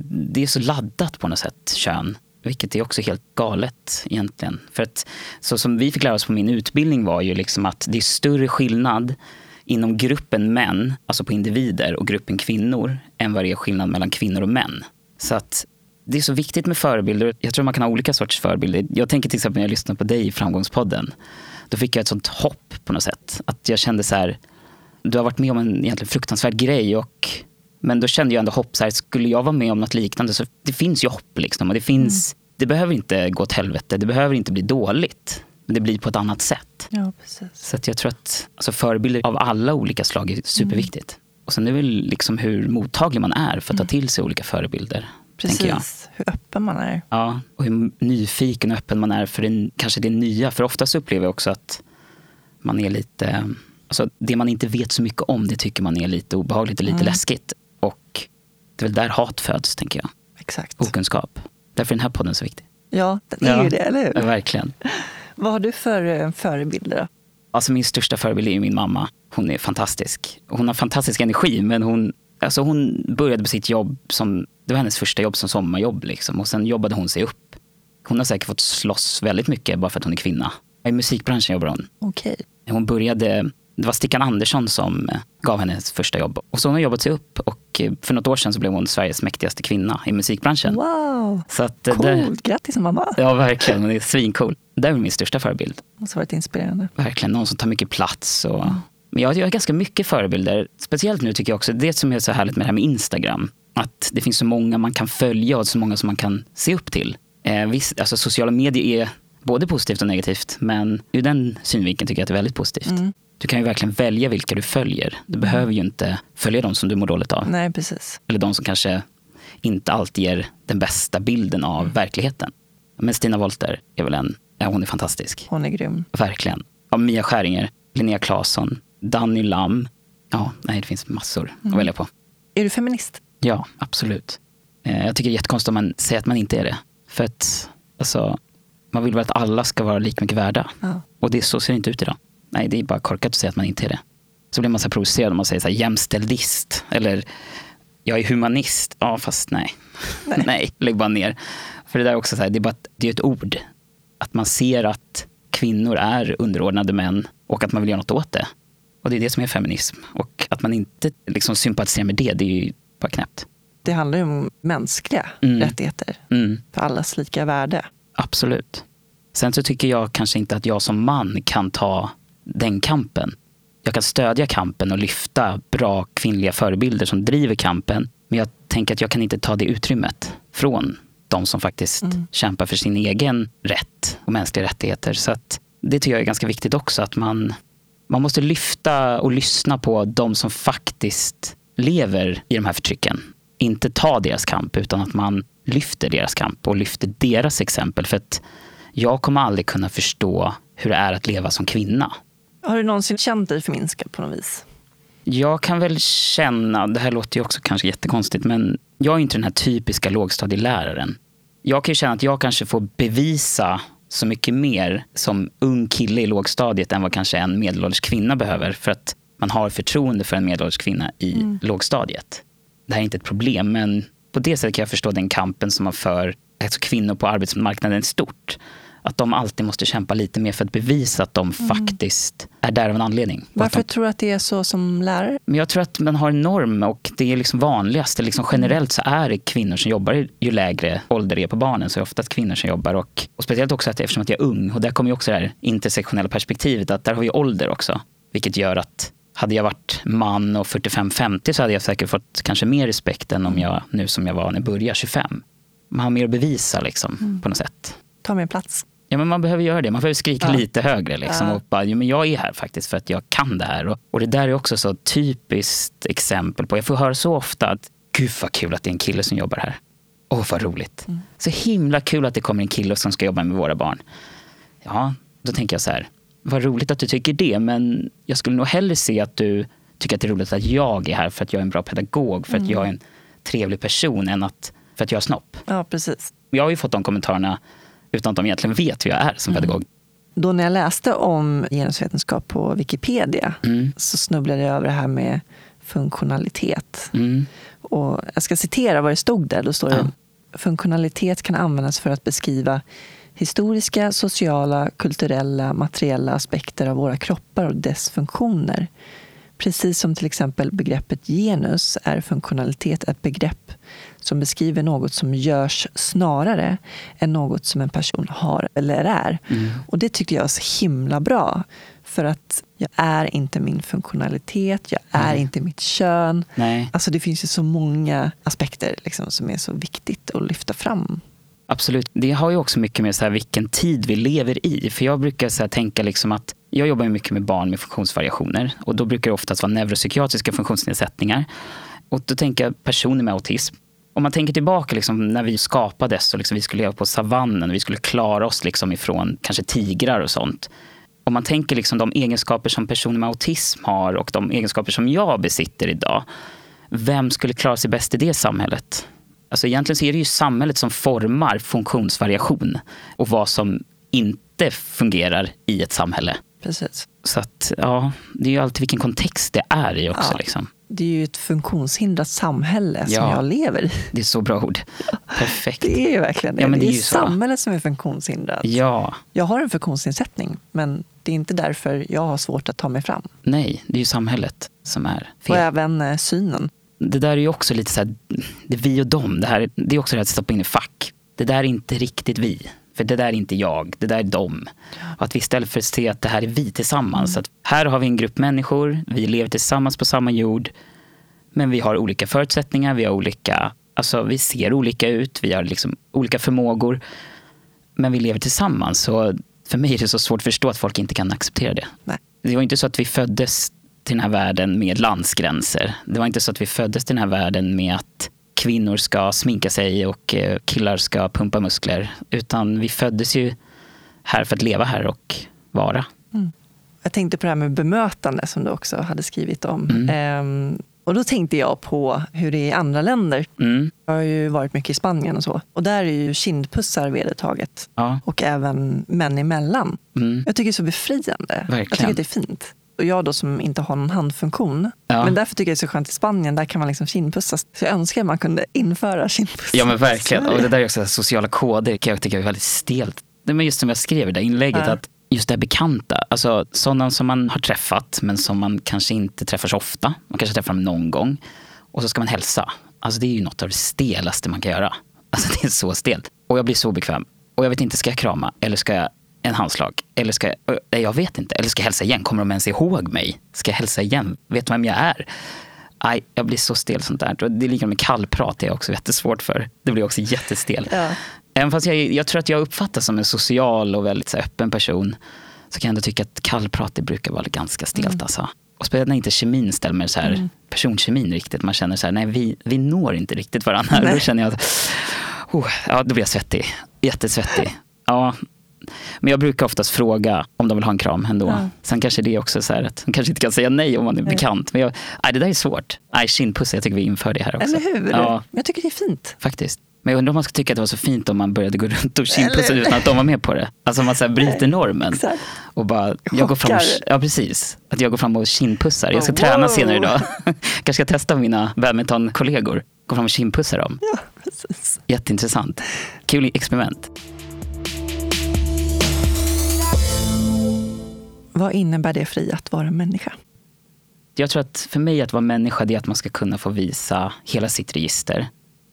det är så laddat på något sätt, kön. Vilket är också helt galet egentligen. För att så som vi fick lära oss på min utbildning var ju liksom att det är större skillnad inom gruppen män, alltså på individer, och gruppen kvinnor än vad det är skillnad mellan kvinnor och män. Så att det är så viktigt med förebilder. Jag tror man kan ha olika sorters förebilder. Jag tänker till exempel när jag lyssnade på dig i Framgångspodden. Då fick jag ett sånt hopp på något sätt. Att jag kände så här, du har varit med om en egentligen fruktansvärd grej. Och, men då kände jag ändå hopp, så här, skulle jag vara med om något liknande så det finns ju hopp. Liksom, och det, finns, det behöver inte gå åt helvete, det behöver inte bli dåligt. Det blir på ett annat sätt. Ja. Så jag tror att alltså, förebilder av alla olika slag är superviktigt. Och sen är det väl liksom hur mottaglig man är för att ta till sig olika förebilder. Precis, hur öppen man är. Ja, och hur nyfiken och öppen man är för det, kanske det nya. För oftast upplever jag också att man är lite... Alltså det man inte vet så mycket om, det tycker man är lite obehagligt och lite Mm. läskigt. Och det är väl där hat föds, tänker jag. Exakt. Okunskap. Därför är den här podden så viktig. Ja, det är Ja. ju det, eller Ja, hur? verkligen. Vad har du för eh, förebilder? Alltså min största förebild är min mamma. Hon är fantastisk. Hon har fantastisk energi, men hon, alltså hon började på sitt jobb som, det var hennes första jobb som sommarjobb liksom. Och sen jobbade hon sig upp. Hon har säkert fått slåss väldigt mycket bara för att hon är kvinna. I musikbranschen jobbar hon. Okej. Hon började, det var Stickan Andersson som eh, gav henne hennes första jobb. Och så har hon jobbat sig upp och eh, för något år sedan så blev hon Sveriges mäktigaste kvinna i musikbranschen. Wow, Så att, eh, det, coolt. Grattis mamma. ja verkligen, hon är svincool. Det är min största förebild. Det måste varit inspirerande. Verkligen, någon som tar mycket plats. Och... Men jag, jag har ganska mycket förebilder. Speciellt nu tycker jag också, det som är så härligt med det här med Instagram. Att det finns så många man kan följa och så många som man kan se upp till. Eh, visst, alltså sociala medier är både positivt och negativt. Men ur den synvinkeln tycker jag att det är väldigt positivt. Mm. Du kan ju verkligen välja vilka du följer. Du behöver ju inte följa de som du mår dåligt av. Nej, precis. Eller de som kanske inte alltid ger den bästa bilden av verkligheten. Men Stina Wolter är väl en, ja, hon är fantastisk. Hon är grym. Verkligen. Ja, Mia Skäringer, Linnea Claesson, Danny Lam. Ja, nej, det finns massor att välja på. Är du feminist? Ja, absolut. Eh, Jag tycker det är jättekonstigt om man säger att man inte är det. För att alltså, man vill väl att alla ska vara lika mycket värda. Ja. Och det så ser det inte ut idag. Nej, det är bara korkat att säga att man inte är det. Så blir man så provocerad om man säger så här, jämställdist. Eller jag är humanist. Ja, fast nej. Nej, lägg bara ner. För det där är också så här, det är bara ett, det är ett ord. Att man ser att kvinnor är underordnade män och att man vill göra något åt det. Och det är det som är feminism. Och att man inte liksom sympatiserar med det, det är ju bara knäppt. Det handlar ju om mänskliga Mm. rättigheter. Mm. För allas lika värde. Absolut. Sen så tycker jag kanske inte att jag som man kan ta den kampen. Jag kan stödja kampen och lyfta bra kvinnliga förebilder som driver kampen. Men jag tänker att jag kan inte ta det utrymmet från de som faktiskt kämpar för sin egen rätt och mänskliga rättigheter. Så att det tycker jag är ganska viktigt också. Att man, man måste lyfta och lyssna på de som faktiskt lever i de här förtrycken. Inte ta deras kamp, utan att man lyfter deras kamp och lyfter deras exempel. För att jag kommer aldrig kunna förstå hur det är att leva som kvinna. Har du någonsin känt dig förminskad på något vis? Jag kan väl känna, det här låter ju också kanske jättekonstigt, men jag är inte den här typiska lågstadieläraren. Jag kan ju känna att jag kanske får bevisa så mycket mer som ung kille i lågstadiet än vad kanske en medelålders kvinna behöver. För att man har förtroende för en medelålders kvinna i mm. lågstadiet. Det här är inte ett problem, men på det sättet kan jag förstå den kampen som man för alltså kvinnor på arbetsmarknaden stort att de alltid måste kämpa lite mer för att bevisa att de mm. faktiskt är där av en anledning. Varför de... tror du att det är så som lärare? Men jag tror att man har en norm och det är liksom vanligast. Liksom generellt så är det kvinnor som jobbar ju lägre ålder det är på barnen så är det oftast kvinnor som jobbar. Och, och speciellt också att eftersom att jag är ung och där kommer ju också det här intersektionella perspektivet att där har vi ålder också. Vilket gör att hade jag varit man och 45-50 så hade jag säkert fått kanske mer respekt än om jag nu som jag var när jag började 25. Man har mer att bevisa liksom, mm. på något sätt. Ta mer plats. Ja, men man behöver göra det. Man behöver skrika ja. lite högre. Liksom, ja. och bara, ja, men jag är här faktiskt för att jag kan det här. Och, och det där är också så typiskt exempel på, jag får höra så ofta att gud vad kul att det är en kille som jobbar här. Åh oh, vad roligt. Mm. Så himla kul att det kommer en kille som ska jobba med våra barn. Ja, då tänker jag så här, vad roligt att du tycker det, men jag skulle nog hellre se att du tycker att det är roligt att jag är här för att jag är en bra pedagog, för att jag är en trevlig person, än att, för att jag har snopp. Ja, precis. Jag har ju fått de kommentarerna utan att de egentligen vet hur jag är som mm. pedagog. Då när jag läste om genusvetenskap på Wikipedia mm. så snubblade jag över det här med funktionalitet. Mm. Och jag ska citera vad det stod där. Då står det Funktionalitet kan användas för att beskriva historiska, sociala, kulturella, materiella aspekter av våra kroppar och dess funktioner. Precis som till exempel begreppet genus är funktionalitet ett begrepp som beskriver något som görs snarare än något som en person har eller är. Mm. Och det tycker jag är så himla bra. För att jag är inte min funktionalitet, jag är Nej. inte mitt kön. Nej. Alltså det finns ju så många aspekter liksom, som är så viktigt att lyfta fram. Absolut. Det har ju också mycket med så här vilken tid vi lever i. För jag brukar så tänka liksom att jag jobbar mycket med barn med funktionsvariationer och då brukar det oftast vara neuropsykiatriska funktionsnedsättningar. Och då tänker jag personer med autism. Om man tänker tillbaka liksom, när vi skapades och liksom, vi skulle leva på savannen och vi skulle klara oss liksom, ifrån kanske tigrar och sånt. Om man tänker liksom, de egenskaper som personer med autism har och de egenskaper som jag besitter idag. Vem skulle klara sig bäst i det samhället? Alltså egentligen så är det ju samhället som formar funktionsvariation och vad som inte fungerar i ett samhälle. Precis. Så att, ja, det är ju alltid vilken kontext det är i också. Ja. Liksom. Det är ju ett funktionshindrat samhälle ja, som jag lever i. Det är så bra ord. Perfekt. Det är ju verkligen det. Ja, men det, det är, är samhället som är funktionshindrat. Ja. Jag har en funktionsnedsättning, men det är inte därför jag har svårt att ta mig fram. Nej, det är ju samhället som är fel. Och även eh, synen. Det där är ju också lite så här, det är vi och dem. Det, här, det är också det att stoppa in i fack. Det där är inte riktigt vi. För det där är inte jag, det där är dem. Att vi istället för att se att det här är vi tillsammans. Mm. Att här har vi en grupp människor, vi lever tillsammans på samma jord. Men vi har olika förutsättningar, vi har olika, alltså vi ser olika ut, vi har liksom olika förmågor. Men vi lever tillsammans. Så för mig är det så svårt att förstå att folk inte kan acceptera det. Nej. Det var inte så att vi föddes till den här världen med landsgränser. Det var inte så att vi föddes till den här världen med att kvinnor ska sminka sig och eh, killar ska pumpa muskler. Utan vi föddes ju här för att leva här och vara. Mm. Jag tänkte på det här med bemötande som du också hade skrivit om. Mm. Ehm, och då tänkte jag på hur det är i andra länder. Mm. Jag har ju varit mycket i Spanien och så. Och där är ju kindpussar vedertaget. Ja. Och även män emellan. Mm. Jag tycker det är så befriande. Verkligen. Jag tycker att det är fint och jag då som inte har någon handfunktion. Ja. Men därför tycker jag det är så skönt i Spanien, där kan man liksom kindpussas. Så jag önskar att man kunde införa kindpussas. Ja men verkligen, och det där är också sociala koder kan jag tycka är väldigt stelt. Men just som jag skrev i det inlägget, ja. att just det bekanta, alltså sådana som man har träffat men som man kanske inte träffar så ofta. Man kanske träffar dem någon gång. Och så ska man hälsa. Alltså det är ju något av det stelaste man kan göra. Alltså det är så stelt. Och jag blir så bekväm. Och jag vet inte, ska jag krama eller ska jag en handslag? Eller ska jag, nej, jag vet inte. Eller ska jag hälsa igen? Kommer de ens ihåg mig? Ska jag hälsa igen? Vet de vem jag är? Aj, jag blir så stel sånt där. Det är lika med kallprat, det är jag också jättesvårt för. Det blir också jättestel. Ja. Även fast jag, jag tror att jag uppfattas som en social och väldigt så öppen person så kan jag ändå tycka att kallprat det brukar vara ganska stelt. Mm. Alltså. Och speciellt när inte kemin stämmer, så här, mm. personkemin riktigt. Man känner så här, nej vi, vi når inte riktigt varandra. Nej. Då känner jag att, oh, ja då blir jag svettig. Jättesvettig. Ja, men jag brukar oftast fråga om de vill ha en kram ändå. Ja. Sen kanske det är också så här att de kanske inte kan säga nej om man är nej. bekant. Men jag, nej, det där är svårt. Nej, kindpuss, jag tycker vi inför det här också. Eller hur? Ja. Jag tycker det är fint. Faktiskt. Men jag undrar om man ska tycka att det var så fint om man började gå runt och kindpussa utan att de var med på det. Alltså om man så bryter normen. Exakt. Och bara, jag går fram och, ja, precis. Att jag går fram och kindpussar. Jag ska Oh, träna wow. senare idag. kanske ska testa mina badmintonkollegor. Gå fram och kindpussa dem. Ja, precis. Jätteintressant. Kul experiment. Vad innebär det för dig att vara människa? Jag tror att för mig att vara människa det är att man ska kunna få visa hela sitt register.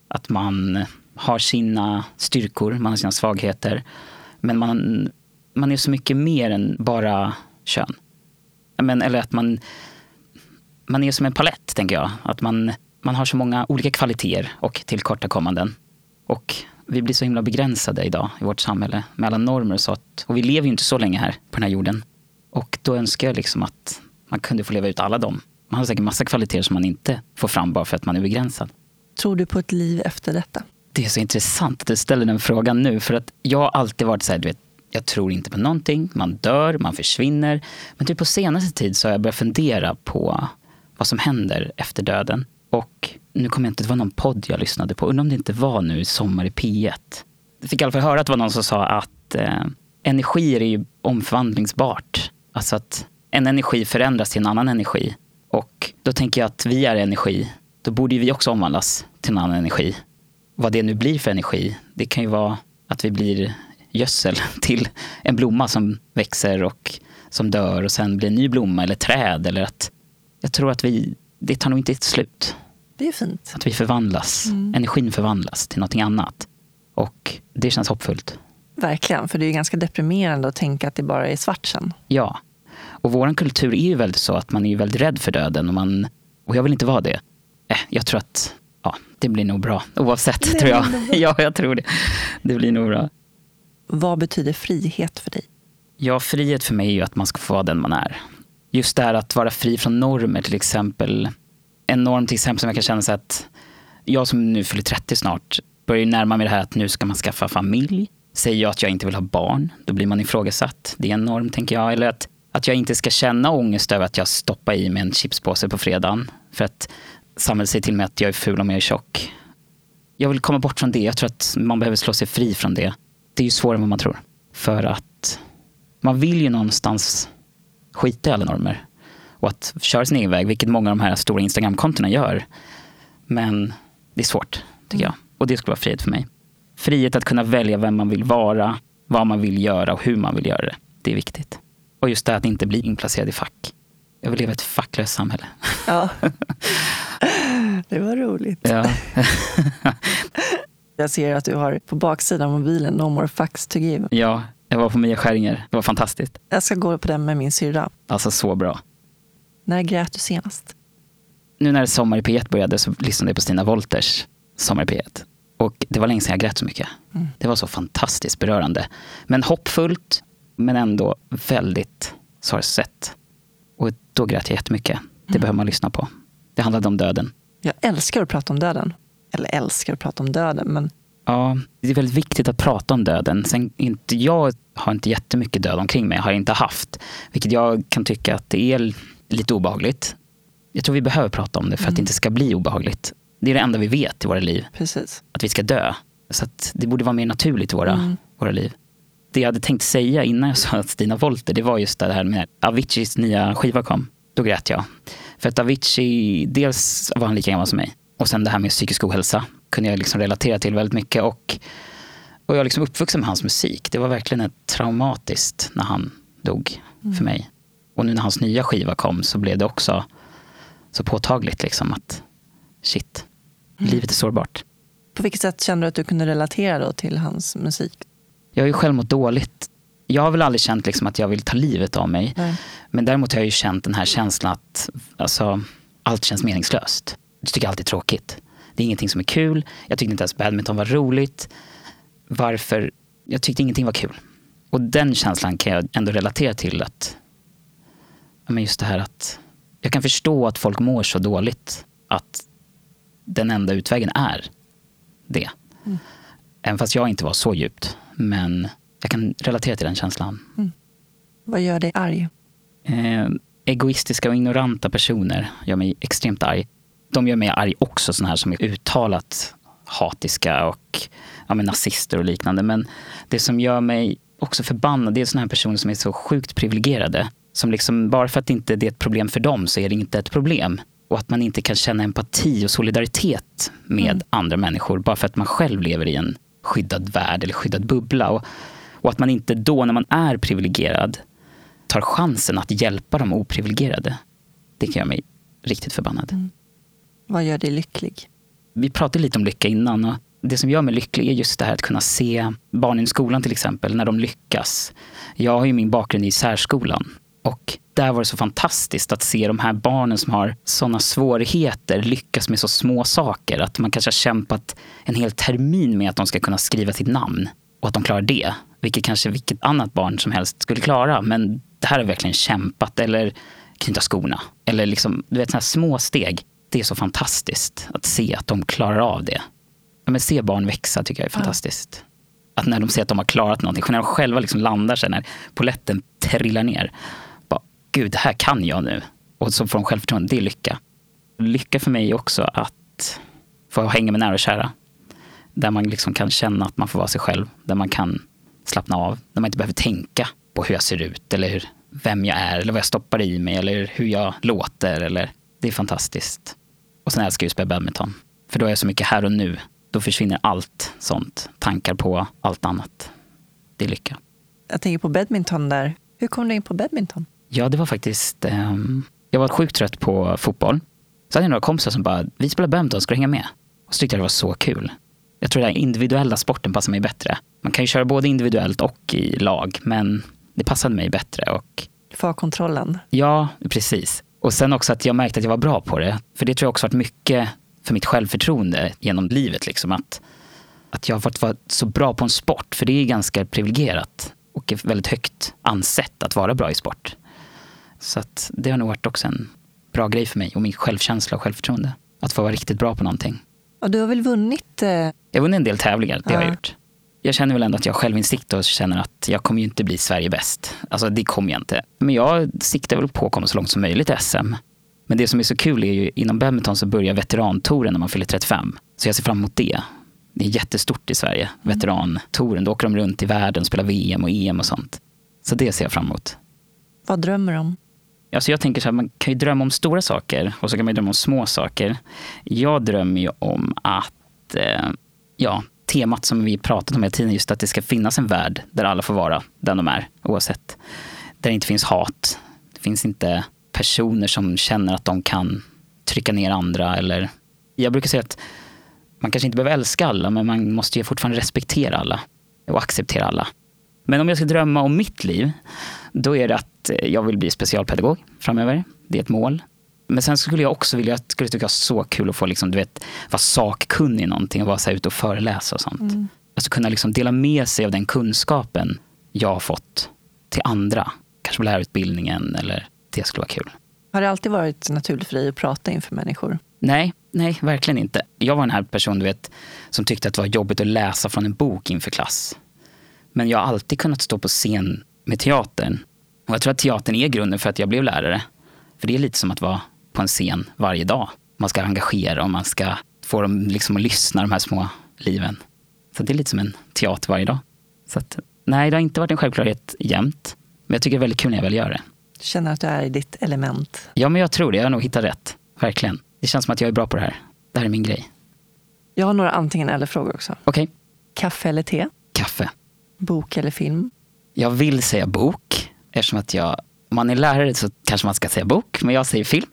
Att man har sina styrkor, man har sina svagheter. Men man, man är så mycket mer än bara kön. Men, eller att man, man är som en palett, tänker jag. Att man, man har så många olika kvaliteter och tillkortakommanden. Och vi blir så himla begränsade idag i vårt samhälle med alla normer och så. Att, och vi lever ju inte så länge här på den här jorden. Och då önskar jag liksom att man kunde få leva ut alla dem. Man har säkert massa kvaliteter som man inte får fram bara för att man är begränsad. Tror du på ett liv efter detta? Det är så intressant att du ställer den frågan nu. För att jag har alltid varit så här, du vet, jag tror inte på någonting. Man dör, man försvinner. Men typ på senaste tid så har jag börjat fundera på vad som händer efter döden. Och nu kommer jag inte, det var någon podd jag lyssnade på. Undrar om det inte var nu i Sommar i P1. Jag fick i alla fall höra att det var någon som sa att eh, energier är ju omförvandlingsbart. Alltså att en energi förändras till en annan energi. Och då tänker jag att vi är energi. Då borde vi också omvandlas till en annan energi. Vad det nu blir för energi. Det kan ju vara att vi blir gödsel till en blomma som växer och som dör och sen blir en ny blomma eller träd. Eller att jag tror att vi, det tar nog inte ett slut. Det är fint. Att vi förvandlas. Energin förvandlas till någonting annat. Och det känns hoppfullt. Verkligen, för det är ju ganska deprimerande att tänka att det bara är svart sen. Ja. Och vår kultur är ju väldigt så att man är väldigt rädd för döden. Och, man, och jag vill inte vara det. Eh, jag tror att ja, det blir nog bra oavsett. Det tror jag. ja, jag tror det. Det blir nog bra. Vad betyder frihet för dig? Ja, frihet för mig är ju att man ska få vara den man är. Just det här att vara fri från normer till exempel. En norm till exempel som jag kan känna så att jag som nu fyller 30 snart börjar närma mig det här att nu ska man skaffa familj. Säger jag att jag inte vill ha barn, då blir man ifrågasatt. Det är en norm tänker jag. Eller att, att jag inte ska känna ångest över att jag stoppar i mig en chipspåse på fredagen. För att samhället säger till mig att jag är ful om jag är tjock. Jag vill komma bort från det. Jag tror att man behöver slå sig fri från det. Det är ju svårare än vad man tror. För att man vill ju någonstans skita i alla normer. Och att köra sin egen väg, vilket många av de här stora Instagram-kontona gör. Men det är svårt, tycker jag. Och det skulle vara frihet för mig. Frihet att kunna välja vem man vill vara, vad man vill göra och hur man vill göra det. Det är viktigt. Och just det att inte bli inplacerad i fack. Jag vill leva i ett facklöst samhälle. Ja. det var roligt. Ja. Jag ser att du har på baksidan av mobilen No more facts to give. ja, jag var på Mia Skäringer. Det var fantastiskt. Jag ska gå på den med min syrra. Alltså så bra. När grät du senast? nu när Sommar i P1 började så lyssnade jag på Stina Wolters Sommar i P1. Och det var länge sedan jag grät så mycket. Mm. Det var så fantastiskt berörande. Men hoppfullt, men ändå väldigt sorgset. Och då grät jag jättemycket. Det behöver man lyssna på. Det handlade om döden. Jag älskar att prata om döden. Eller älskar att prata om döden, men Ja, det är väldigt viktigt att prata om döden. Sen inte, jag har inte jättemycket död omkring mig, har jag inte haft. Vilket jag kan tycka att det är lite obehagligt. Jag tror vi behöver prata om det för att det inte ska bli obehagligt. Det är det enda vi vet i våra liv, precis. att vi ska dö. Så det borde vara mer naturligt i våra, våra liv. Det jag hade tänkt säga innan jag sa att Stina Wolter, det var just det här med Aviciis nya skiva kom. Då grät jag. För att Avicii, dels var han lika gammal som mig. Och sen det här med psykisk ohälsa kunde jag liksom relatera till väldigt mycket. Och, och jag är liksom uppvuxen med hans musik. Det var verkligen ett traumatiskt när han dog för mig. Och nu när hans nya skiva kom så blev det också så påtagligt liksom att shit, livet är sårbart. På vilket sätt kände du att du kunde relatera då till hans musik? Jag har ju själv mått dåligt. Jag har väl aldrig känt liksom att jag vill ta livet av mig. Nej. Men däremot har jag ju känt den här känslan att alltså, allt känns meningslöst. Jag tycker allt är tråkigt. Det är ingenting som är kul. Jag tyckte inte ens badminton var roligt. Varför? Jag tyckte ingenting var kul. Och den känslan kan jag ändå relatera till. att men Just det här att jag kan förstå att folk mår så dåligt att den enda utvägen är det. Även fast jag inte var så djupt. Men jag kan relatera till den känslan. Vad gör dig arg? Eh, egoistiska och ignoranta personer gör mig extremt arg. De gör mig arg också, sådana här som är uttalat hatiska och ja, men nazister och liknande. Men det som gör mig också förbannad, det är sådana här personer som är så sjukt privilegierade. Som liksom, bara för att inte det är ett problem för dem så är det inte ett problem. Och att man inte kan känna empati och solidaritet med mm. andra människor bara för att man själv lever i en skyddad värld eller skyddad bubbla. Och, och att man inte då, när man är privilegierad, tar chansen att hjälpa de oprivilegierade. Det kan göra mig riktigt förbannad. Mm. Vad gör dig lycklig? Vi pratade lite om lycka innan. Och det som gör mig lycklig är just det här att kunna se barnen i skolan till exempel, när de lyckas. Jag har ju min bakgrund i särskolan. Och där var det så fantastiskt att se de här barnen som har sådana svårigheter lyckas med så små saker. Att man kanske har kämpat en hel termin med att de ska kunna skriva sitt namn och att de klarar det. Vilket kanske vilket annat barn som helst skulle klara. Men det här har verkligen kämpat. Eller knyta skorna. Eller liksom, du vet, sådana här små steg. Det är så fantastiskt att se att de klarar av det. Men se barn växa tycker jag är fantastiskt. Ja. Att när de ser att de har klarat någonting, när de själva liksom landar sig, när poletten trillar ner. Gud, det här kan jag nu. Och så får de självförtroende. Det är lycka. Lycka för mig är också att få hänga med nära och kära. Där man liksom kan känna att man får vara sig själv. Där man kan slappna av. Där man inte behöver tänka på hur jag ser ut eller hur, vem jag är eller vad jag stoppar i mig eller hur jag låter. Eller, det är fantastiskt. Och sen älskar jag att spela badminton. För då är jag så mycket här och nu. Då försvinner allt sånt. Tankar på allt annat. Det är lycka. Jag tänker på badminton där. Hur kom du in på badminton? Ja, det var faktiskt... Um, jag var sjukt trött på fotboll. Så hade jag några kompisar som bara, vi spelar badminton, ska du hänga med? Och så tyckte jag det var så kul. Jag tror den individuella sporten passar mig bättre. Man kan ju köra både individuellt och i lag, men det passade mig bättre. Och... Få kontrollen. Ja, precis. Och sen också att jag märkte att jag var bra på det. För det tror jag också varit mycket för mitt självförtroende genom livet. Liksom. Att, att jag har fått vara så bra på en sport, för det är ganska privilegierat och är väldigt högt ansett att vara bra i sport. Så det har nog varit också en bra grej för mig och min självkänsla och självförtroende. Att få vara riktigt bra på någonting. Och du har väl vunnit? Eh... Jag har vunnit en del tävlingar, det ja. har jag gjort jag känner väl ändå att jag har självinsikt och känner att jag kommer ju inte bli Sverige bäst. Alltså det kommer jag inte. Men jag siktar väl på att komma så långt som möjligt i SM. Men det som är så kul är ju inom badminton så börjar veterantouren när man fyller 35. Så jag ser fram emot det. Det är jättestort i Sverige, mm. veterantouren. Då åker de runt i världen och spelar VM och EM och sånt. Så det ser jag fram emot. Vad drömmer du om? Alltså jag tänker så här, man kan ju drömma om stora saker och så kan man drömma om små saker. Jag drömmer ju om att eh, ja, temat som vi pratat om hela tiden, just att det ska finnas en värld där alla får vara den de är, oavsett. Där det inte finns hat. Det finns inte personer som känner att de kan trycka ner andra eller... Jag brukar säga att man kanske inte behöver älska alla, men man måste ju fortfarande respektera alla och acceptera alla. Men om jag ska drömma om mitt liv, då är det att jag vill bli specialpedagog framöver. Det är ett mål. Men sen skulle jag också vilja, skulle tycka så kul att få liksom, du vet, vara sakkunnig i någonting och vara så här ute och föreläsa och sånt. Mm. Alltså kunna liksom dela med sig av den kunskapen jag har fått till andra. Kanske på lärarutbildningen eller det skulle vara kul. Har det alltid varit naturligt för dig att prata inför människor? Nej, nej, verkligen inte. Jag var den här personen du vet, som tyckte att det var jobbigt att läsa från en bok inför klass. Men jag har alltid kunnat stå på scen med teatern. Och jag tror att teatern är grunden för att jag blev lärare. För det är lite som att vara på en scen varje dag. Man ska engagera och man ska få dem liksom att lyssna, de här små liven. Så det är lite som en teater varje dag. Så att, nej, det har inte varit en självklarhet jämt. Men jag tycker det är väldigt kul när jag väl gör det. Du känner att du är i ditt element? Ja, men jag tror det. Jag har nog hittat rätt. Verkligen. Det känns som att jag är bra på det här. Det här är min grej. Jag har några antingen eller-frågor också. Okej. Okay. Kaffe eller te? Kaffe. Bok eller film? Jag vill säga bok, eftersom att jag... Om man är lärare så kanske man ska säga bok, men jag säger film.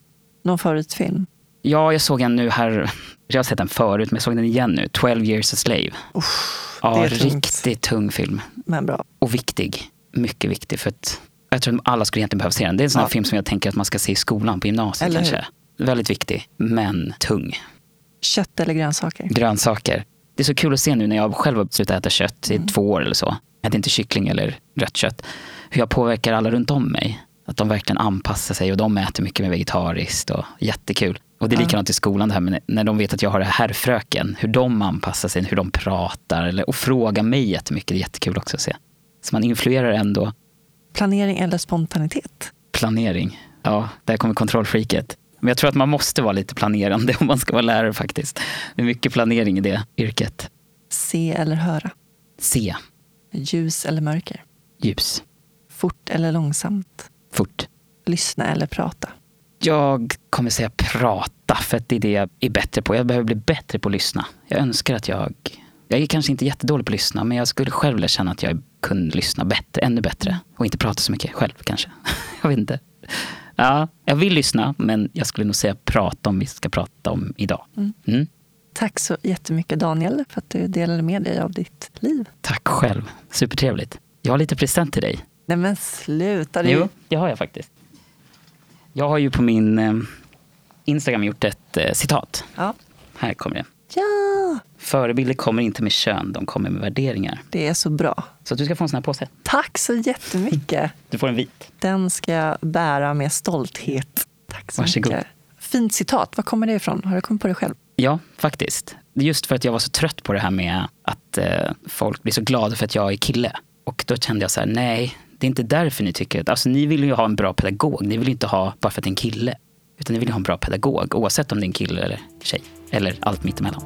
Någon favoritfilm? Ja, jag såg en nu här. Jag har sett den förut, men jag såg den igen nu. 12 years a slave. Uff, ja, riktigt tung film. Men bra. Och viktig. Mycket viktig. För att jag tror att alla skulle egentligen behöva se den. Det är en sån ja. film som jag tänker att man ska se i skolan på gymnasiet eller kanske. Hur? Väldigt viktig, men tung. Kött eller grönsaker? Grönsaker. Det är så kul att se nu när jag själv har slutat äta kött i mm. två år eller så. Äter inte kyckling eller rött kött. Hur jag påverkar alla runt om mig. Att de verkligen anpassar sig och de äter mycket mer vegetariskt och jättekul. Och det är likadant i skolan det här med när de vet att jag har det här fröken, hur de anpassar sig, hur de pratar eller, och frågar mig jättemycket. Det är jättekul också att se. Så man influerar ändå. Planering eller spontanitet? Planering. Ja, där kommer kontrollfreaket. Men jag tror att man måste vara lite planerande om man ska vara lärare faktiskt. Det är mycket planering i det yrket. Se eller höra? Se. Ljus eller mörker? Ljus. Fort eller långsamt? Fort. Lyssna eller prata? Jag kommer säga prata, för att det är det jag är bättre på. Jag behöver bli bättre på att lyssna. Jag önskar att jag... Jag är kanske inte jättedålig på att lyssna, men jag skulle själv vilja känna att jag kunde lyssna bättre, ännu bättre. Och inte prata så mycket själv kanske. jag vet inte. Ja, jag vill lyssna, men jag skulle nog säga prata om vi ska prata om idag. Mm. Tack så jättemycket Daniel för att du delade med dig av ditt liv. Tack själv. Supertrevligt. Jag har lite present till dig. Nej men sluta. Du. Jo, det har jag faktiskt. Jag har ju på min eh, Instagram gjort ett eh, citat. Ja. Här kommer det. Ja! Förebilder kommer inte med kön, de kommer med värderingar. Det är så bra. Så du ska få en sån här påse. Tack så jättemycket. du får en vit. Den ska jag bära med stolthet. Tack så Varsågod. mycket. Fint citat. Var kommer det ifrån? Har du kommit på det själv? Ja, faktiskt. Just för att jag var så trött på det här med att eh, folk blir så glada för att jag är kille. Och då kände jag så här, nej, det är inte därför ni tycker att, alltså ni vill ju ha en bra pedagog. Ni vill inte ha bara för att det är en kille. Utan ni vill ha en bra pedagog oavsett om det är en kille eller tjej. Eller allt mittemellan.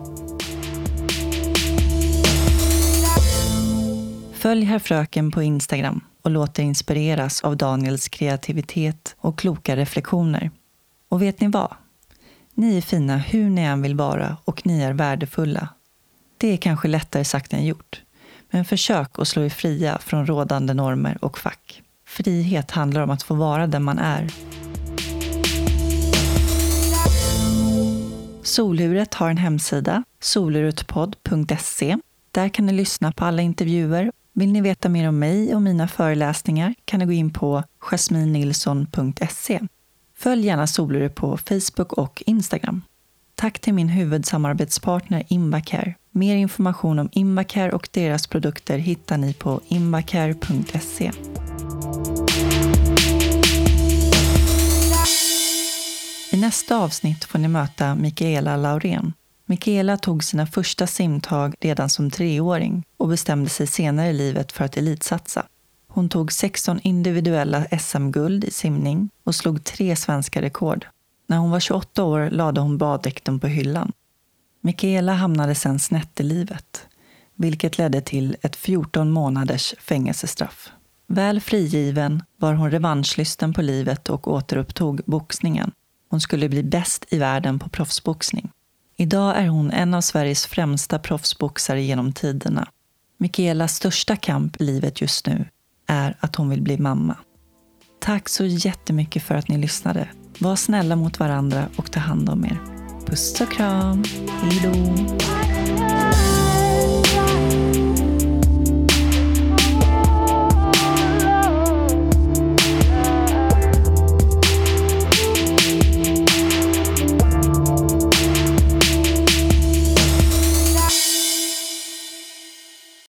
Följ Herr Fröken på Instagram och låt dig inspireras av Daniels kreativitet och kloka reflektioner. Och vet ni vad? Ni är fina hur ni än vill vara och ni är värdefulla. Det är kanske lättare sagt än gjort. Men försök att slå er fria från rådande normer och fack. Frihet handlar om att få vara den man är. Soluret har en hemsida, soluretpodd.se. Där kan ni lyssna på alla intervjuer. Vill ni veta mer om mig och mina föreläsningar kan ni gå in på jasminnilsson.se. Följ gärna Solure på Facebook och Instagram. Tack till min huvudsamarbetspartner Invacare. Mer information om Invacare och deras produkter hittar ni på invacare.se. I nästa avsnitt får ni möta Mikaela Laurén. Mikaela tog sina första simtag redan som treåring och bestämde sig senare i livet för att elitsatsa. Hon tog 16 individuella SM-guld i simning och slog tre svenska rekord. När hon var 28 år lade hon baddräkten på hyllan. Michaela hamnade sen snett i livet, vilket ledde till ett 14 månaders fängelsestraff. Väl frigiven var hon revanschlysten på livet och återupptog boxningen. Hon skulle bli bäst i världen på proffsboxning. Idag är hon en av Sveriges främsta proffsboxare genom tiderna. Mikaelas största kamp i livet just nu är att hon vill bli mamma. Tack så jättemycket för att ni lyssnade. Var snälla mot varandra och ta hand om er. Puss och kram. Hejdå.